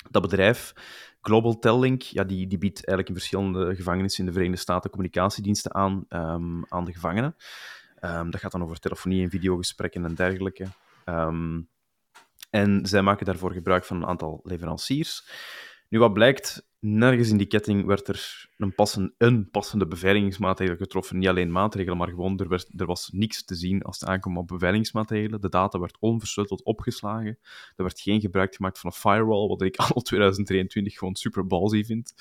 dat bedrijf, Global Tellink, ja, die, die biedt eigenlijk in verschillende gevangenissen in de Verenigde Staten communicatiediensten aan, um, aan de gevangenen. Um, dat gaat dan over telefonie en videogesprekken en dergelijke. Um, en zij maken daarvoor gebruik van een aantal leveranciers. Nu, wat blijkt, nergens in die ketting werd er een, passen, een passende beveiligingsmaatregel getroffen. Niet alleen maatregelen, maar gewoon er, werd, er was niks te zien als het aankwam op beveiligingsmaatregelen. De data werd onversleuteld opgeslagen. Er werd geen gebruik gemaakt van een firewall, wat ik al 2023 gewoon super ballsy vind.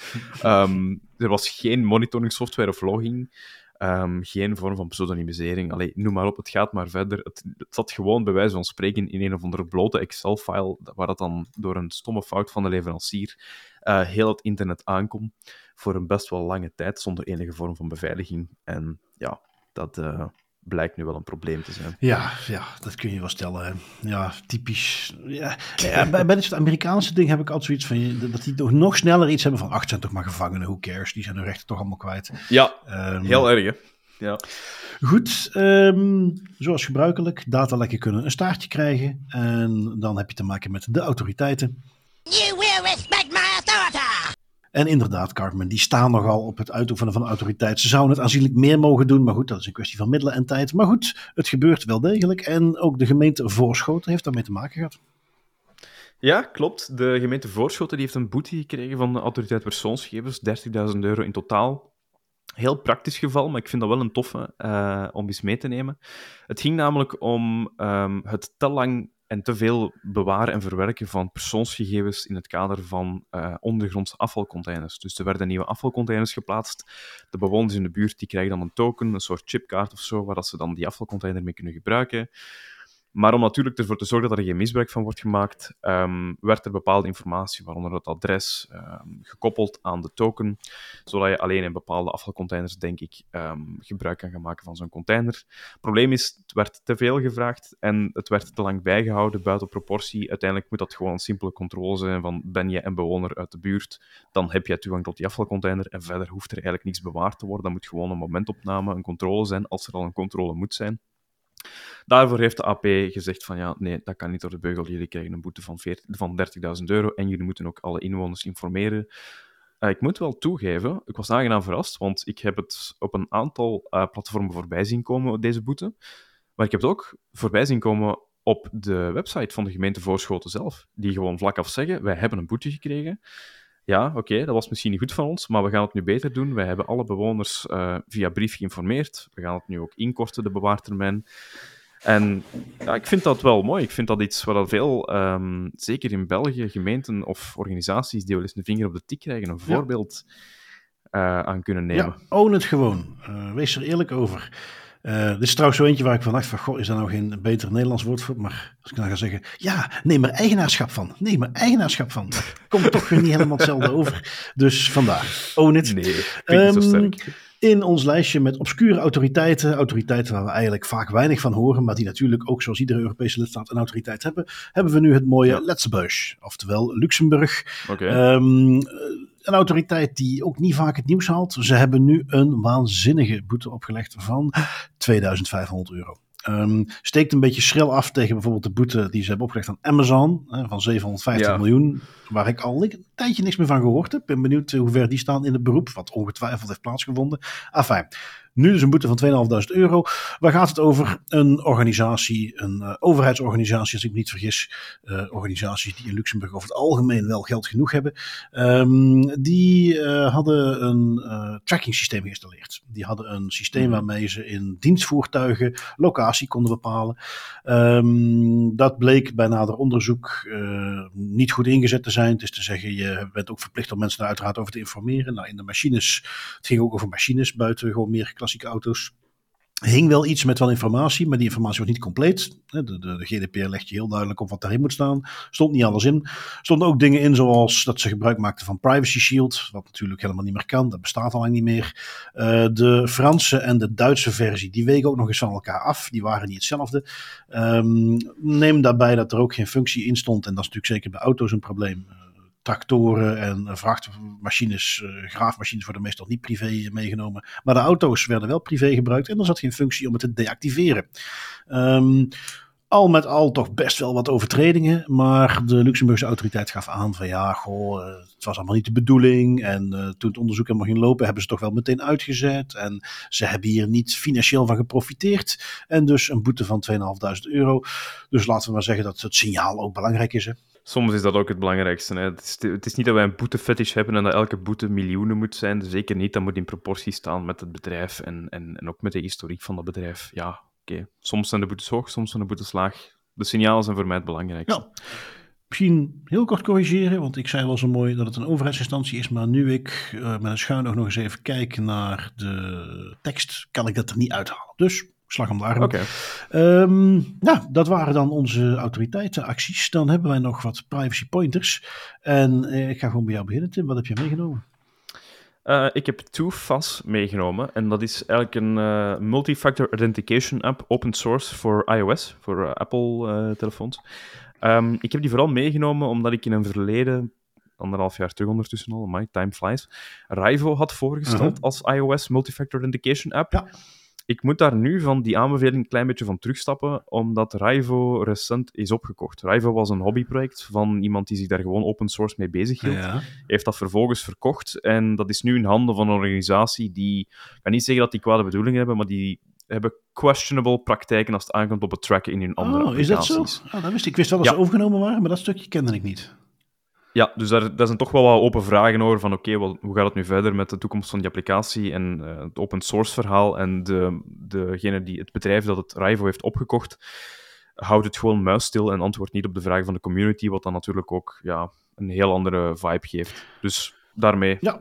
um, er was geen monitoring software of logging. Um, geen vorm van pseudonymisering. Allee, noem maar op, het gaat maar verder. Het, zat gewoon bij wijze van spreken in een of andere blote Excel-file, waar dat dan door een stomme fout van de leverancier uh, heel het internet aankomt voor een best wel lange tijd, zonder enige vorm van beveiliging. En ja, dat... Uh, blijkt nu wel een probleem te zijn. Ja, ja dat kun je wel stellen. Ja, typisch. Ja, ja bij, bij het Amerikaanse ding heb ik altijd zoiets van dat die toch nog sneller iets hebben van acht zijn toch maar gevangenen, who cares? Die zijn hun rechten toch allemaal kwijt. Ja, um, heel erg hè. Ja. Goed, um, zoals gebruikelijk, datalekken kunnen een staartje krijgen en dan heb je te maken met de autoriteiten. You En inderdaad, Cartman, die staan nogal op het uitoefenen van autoriteit. Ze zouden het aanzienlijk meer mogen doen, maar goed, dat is een kwestie van middelen en tijd. Maar goed, het gebeurt wel degelijk. En ook de gemeente Voorschoten heeft daarmee te maken gehad. Ja, klopt. De gemeente Voorschoten die heeft een boete gekregen van de autoriteit persoonsgegevens, 30.000 euro in totaal. Heel praktisch geval, maar ik vind dat wel een toffe uh, om eens mee te nemen. Het ging namelijk om um, het te lang en te veel bewaren en verwerken van persoonsgegevens in het kader van uh, ondergrondse afvalcontainers. Dus er werden nieuwe afvalcontainers geplaatst. De bewoners in de buurt die krijgen dan een token, een soort chipkaart of zo, waar dat ze dan die afvalcontainer mee kunnen gebruiken. Maar om natuurlijk ervoor te zorgen dat er geen misbruik van wordt gemaakt, um, werd er bepaalde informatie, waaronder het adres, um, gekoppeld aan de token, zodat je alleen in bepaalde afvalcontainers, denk ik, um, gebruik kan gaan maken van zo'n container. Het probleem is, het werd te veel gevraagd en het werd te lang bijgehouden, buiten proportie. Uiteindelijk moet dat gewoon een simpele controle zijn van ben je een bewoner uit de buurt, dan heb je toegang tot die afvalcontainer en verder hoeft er eigenlijk niets bewaard te worden. Dat moet gewoon een momentopname, een controle zijn, als er al een controle moet zijn. Daarvoor heeft de AP gezegd van ja, nee, dat kan niet door de beugel. Jullie krijgen een boete van, van 30.000 euro en jullie moeten ook alle inwoners informeren. Uh, ik moet wel toegeven, ik was aangenaam verrast, want ik heb het op een aantal uh, platformen voorbij zien komen, deze boete. Maar ik heb het ook voorbij zien komen op de website van de gemeente Voorschoten zelf, die gewoon vlak af zeggen, wij hebben een boete gekregen. Ja, oké, dat was misschien niet goed van ons, maar we gaan het nu beter doen. Wij hebben alle bewoners uh, via brief geïnformeerd. We gaan het nu ook inkorten, de bewaartermijn. En ja, ik vind dat wel mooi. Ik vind dat iets waar veel, um, zeker in België, gemeenten of organisaties die wel eens een vinger op de tik krijgen, een voorbeeld uh, aan kunnen nemen. Ja, own het gewoon. Uh, wees er eerlijk over. Uh, dit is trouwens zo eentje waar ik van dacht van, goh, is daar nou geen beter Nederlands woord voor? Maar als ik nou ga zeggen, ja, neem er eigenaarschap van. Neem er eigenaarschap van. Komt toch weer niet helemaal hetzelfde over. Dus vandaar, own it. Nee, zo sterk. In ons lijstje met obscure autoriteiten, autoriteiten waar we eigenlijk vaak weinig van horen, maar die natuurlijk ook zoals iedere Europese lidstaat een autoriteit hebben, hebben we nu het mooie ja. Oftewel Luxemburg. Okay. Um, een autoriteit die ook niet vaak het nieuws haalt. Ze hebben nu een waanzinnige boete opgelegd van 2500 euro. Um, steekt een beetje schril af tegen bijvoorbeeld de boete die ze hebben opgelegd aan Amazon hè, van 750 ja. miljoen, waar ik al een tijdje niks meer van gehoord heb. Ben benieuwd hoe ver die staan in het beroep, wat ongetwijfeld heeft plaatsgevonden. Enfin, nu dus een boete van 2.500 euro. Waar gaat het over? Een organisatie, een uh, overheidsorganisatie, als ik me niet vergis. Uh, organisaties die in Luxemburg over het algemeen wel geld genoeg hebben. Um, die uh, hadden een tracking systeem geïnstalleerd. Die hadden een systeem waarmee ze in dienstvoertuigen locatie konden bepalen. Um, dat bleek bij nader onderzoek niet goed ingezet te zijn. Het is te zeggen, je bent ook verplicht om mensen daar uiteraard over te informeren. Nou, in de machines, het ging ook over machines buiten gewoon meer klassieke auto's. Hing wel iets met wel informatie, maar die informatie was niet compleet. De, de, de, GDPR legt je heel duidelijk op wat daarin moet staan. Stond niet alles in. Stonden ook dingen in zoals dat ze gebruik maakten van Privacy Shield, wat natuurlijk helemaal niet meer kan. Dat bestaat al lang niet meer. Uh, de Franse en de Duitse versie, die wegen ook nog eens van elkaar af. Die waren niet hetzelfde. Um, neem daarbij dat er ook geen functie in stond, en dat is natuurlijk zeker bij auto's een probleem tractoren en vrachtmachines, uh, graafmachines worden meestal niet privé meegenomen. Maar de auto's werden wel privé gebruikt en er zat geen functie om het te deactiveren. Um, al met al toch best wel wat overtredingen. Maar de Luxemburgse autoriteit gaf aan van ja, goh, het was allemaal niet de bedoeling. En toen het onderzoek helemaal ging lopen, hebben ze toch wel meteen uitgezet. En ze hebben hier niet financieel van geprofiteerd. En dus een boete van 2.500 euro. Dus laten we maar zeggen dat het signaal ook belangrijk is. Hè. Soms is dat ook het belangrijkste. Hè. Het, is, het, is, niet dat wij een boetefetish hebben en dat elke boete miljoenen moet zijn. Zeker niet. Dat moet in proportie staan met het bedrijf en, en, en ook met de historiek van dat bedrijf. Ja, oké. Soms zijn de boetes hoog, soms zijn de boetes laag. De signalen zijn voor mij het belangrijkste. Ja. Misschien heel kort corrigeren, want ik zei wel zo mooi dat het een overheidsinstantie is, maar nu ik uh, met een schuin nog eens even kijk naar de tekst, kan ik dat er niet uithalen. Dus slag om de arm. Okay. Um, nou, dat waren dan onze autoriteitenacties. Dan hebben wij nog wat privacy pointers. En eh, ik ga gewoon bij jou beginnen, Tim. Wat heb je meegenomen? Uh, ik heb TwoFAS meegenomen. En dat is eigenlijk een uh, multi-factor authentication app, open source voor iOS, voor Apple-telefoons. Um, ik heb die vooral meegenomen omdat ik in een verleden anderhalf jaar terug ondertussen al, my time flies, Rivo had voorgesteld -huh. als iOS multi-factor authentication app. Ja. Ik moet daar nu van die aanbeveling een klein beetje van terugstappen, omdat Rivo recent is opgekocht. Rivo was een hobbyproject van iemand die zich daar gewoon open source mee bezig hield. Ja. Heeft dat vervolgens verkocht en dat is nu in handen van een organisatie die, ik kan niet zeggen dat die kwade bedoelingen hebben, maar die hebben questionable praktijken als het aankomt op het tracken in hun andere oh, is dat zo? Oh, dat wist ik. Ik wist wel dat Ja. ze overgenomen waren, maar dat stukje kende ik niet. Ja, dus daar, daar zijn toch wel wat open vragen over van oké, wel, hoe gaat het nu verder met de toekomst van die applicatie en eh, het open source verhaal en de, degene die, het bedrijf dat het Rivo heeft opgekocht, houdt het gewoon muisstil en antwoordt niet op de vragen van de community, wat dan natuurlijk ook ja, een heel andere vibe geeft. Dus daarmee, Ja,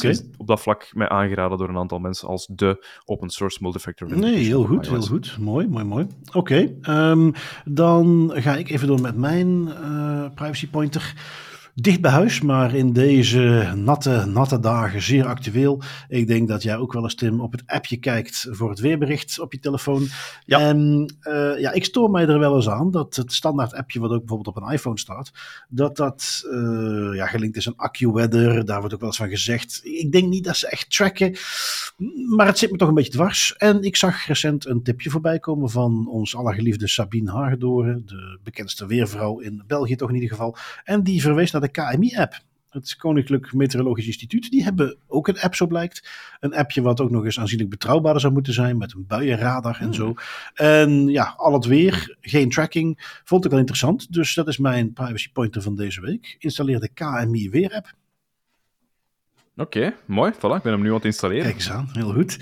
is op dat vlak mij aangeraden door een aantal mensen als de open source multifactor Nee, heel goed, heel goed. Mooi, mooi, mooi. Oké, ehm, dan ga ik even door met mijn eh, privacy pointer. Dicht bij huis, maar in deze natte, natte dagen zeer actueel. Ik denk dat jij ook wel eens, Tim, op het appje kijkt voor het weerbericht op je telefoon. Ja. En eh, ja, ik stoor mij er wel eens aan dat het standaard appje, wat ook bijvoorbeeld op een iPhone staat, dat dat eh, ja, gelinkt is aan AccuWeather. Daar wordt ook wel eens van gezegd. Ik denk niet dat ze echt tracken, maar het zit me toch een beetje dwars. En ik zag recent een tipje voorbij komen van ons allergeliefde Sabine Hagedoren, de bekendste weervrouw in België toch in ieder geval. En die verwees naar de KMI-app. Het Koninklijk Meteorologisch Instituut, die hebben ook een app, zo blijkt. Een appje wat ook nog eens aanzienlijk betrouwbaarder zou moeten zijn, met een buienradar en zo. En ja, al het weer, geen tracking, vond ik wel interessant. Dus dat is mijn privacy pointer van deze week. Installeer de KMI Weer-app. Oké, mooi. Voilà, ik ben hem nu aan het installeren. Kijk eens aan, heel goed.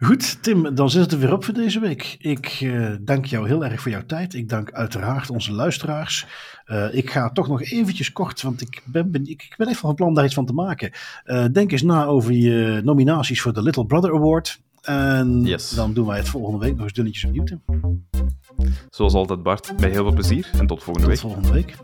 Goed, Tim, dan zit het er weer op voor deze week. Ik uh, dank jou heel erg voor jouw tijd. Ik dank uiteraard onze luisteraars. Uh, ik ga toch nog eventjes kort, want ik ben, ben, ik, ik ben even van plan daar iets van te maken. Uh, denk eens na over je nominaties voor de Little Brother Award. En yes. dan doen wij het volgende week nog eens dunnetjes opnieuw, Tim. Zoals altijd, Bart, bij heel veel plezier en tot volgende tot week. volgende week.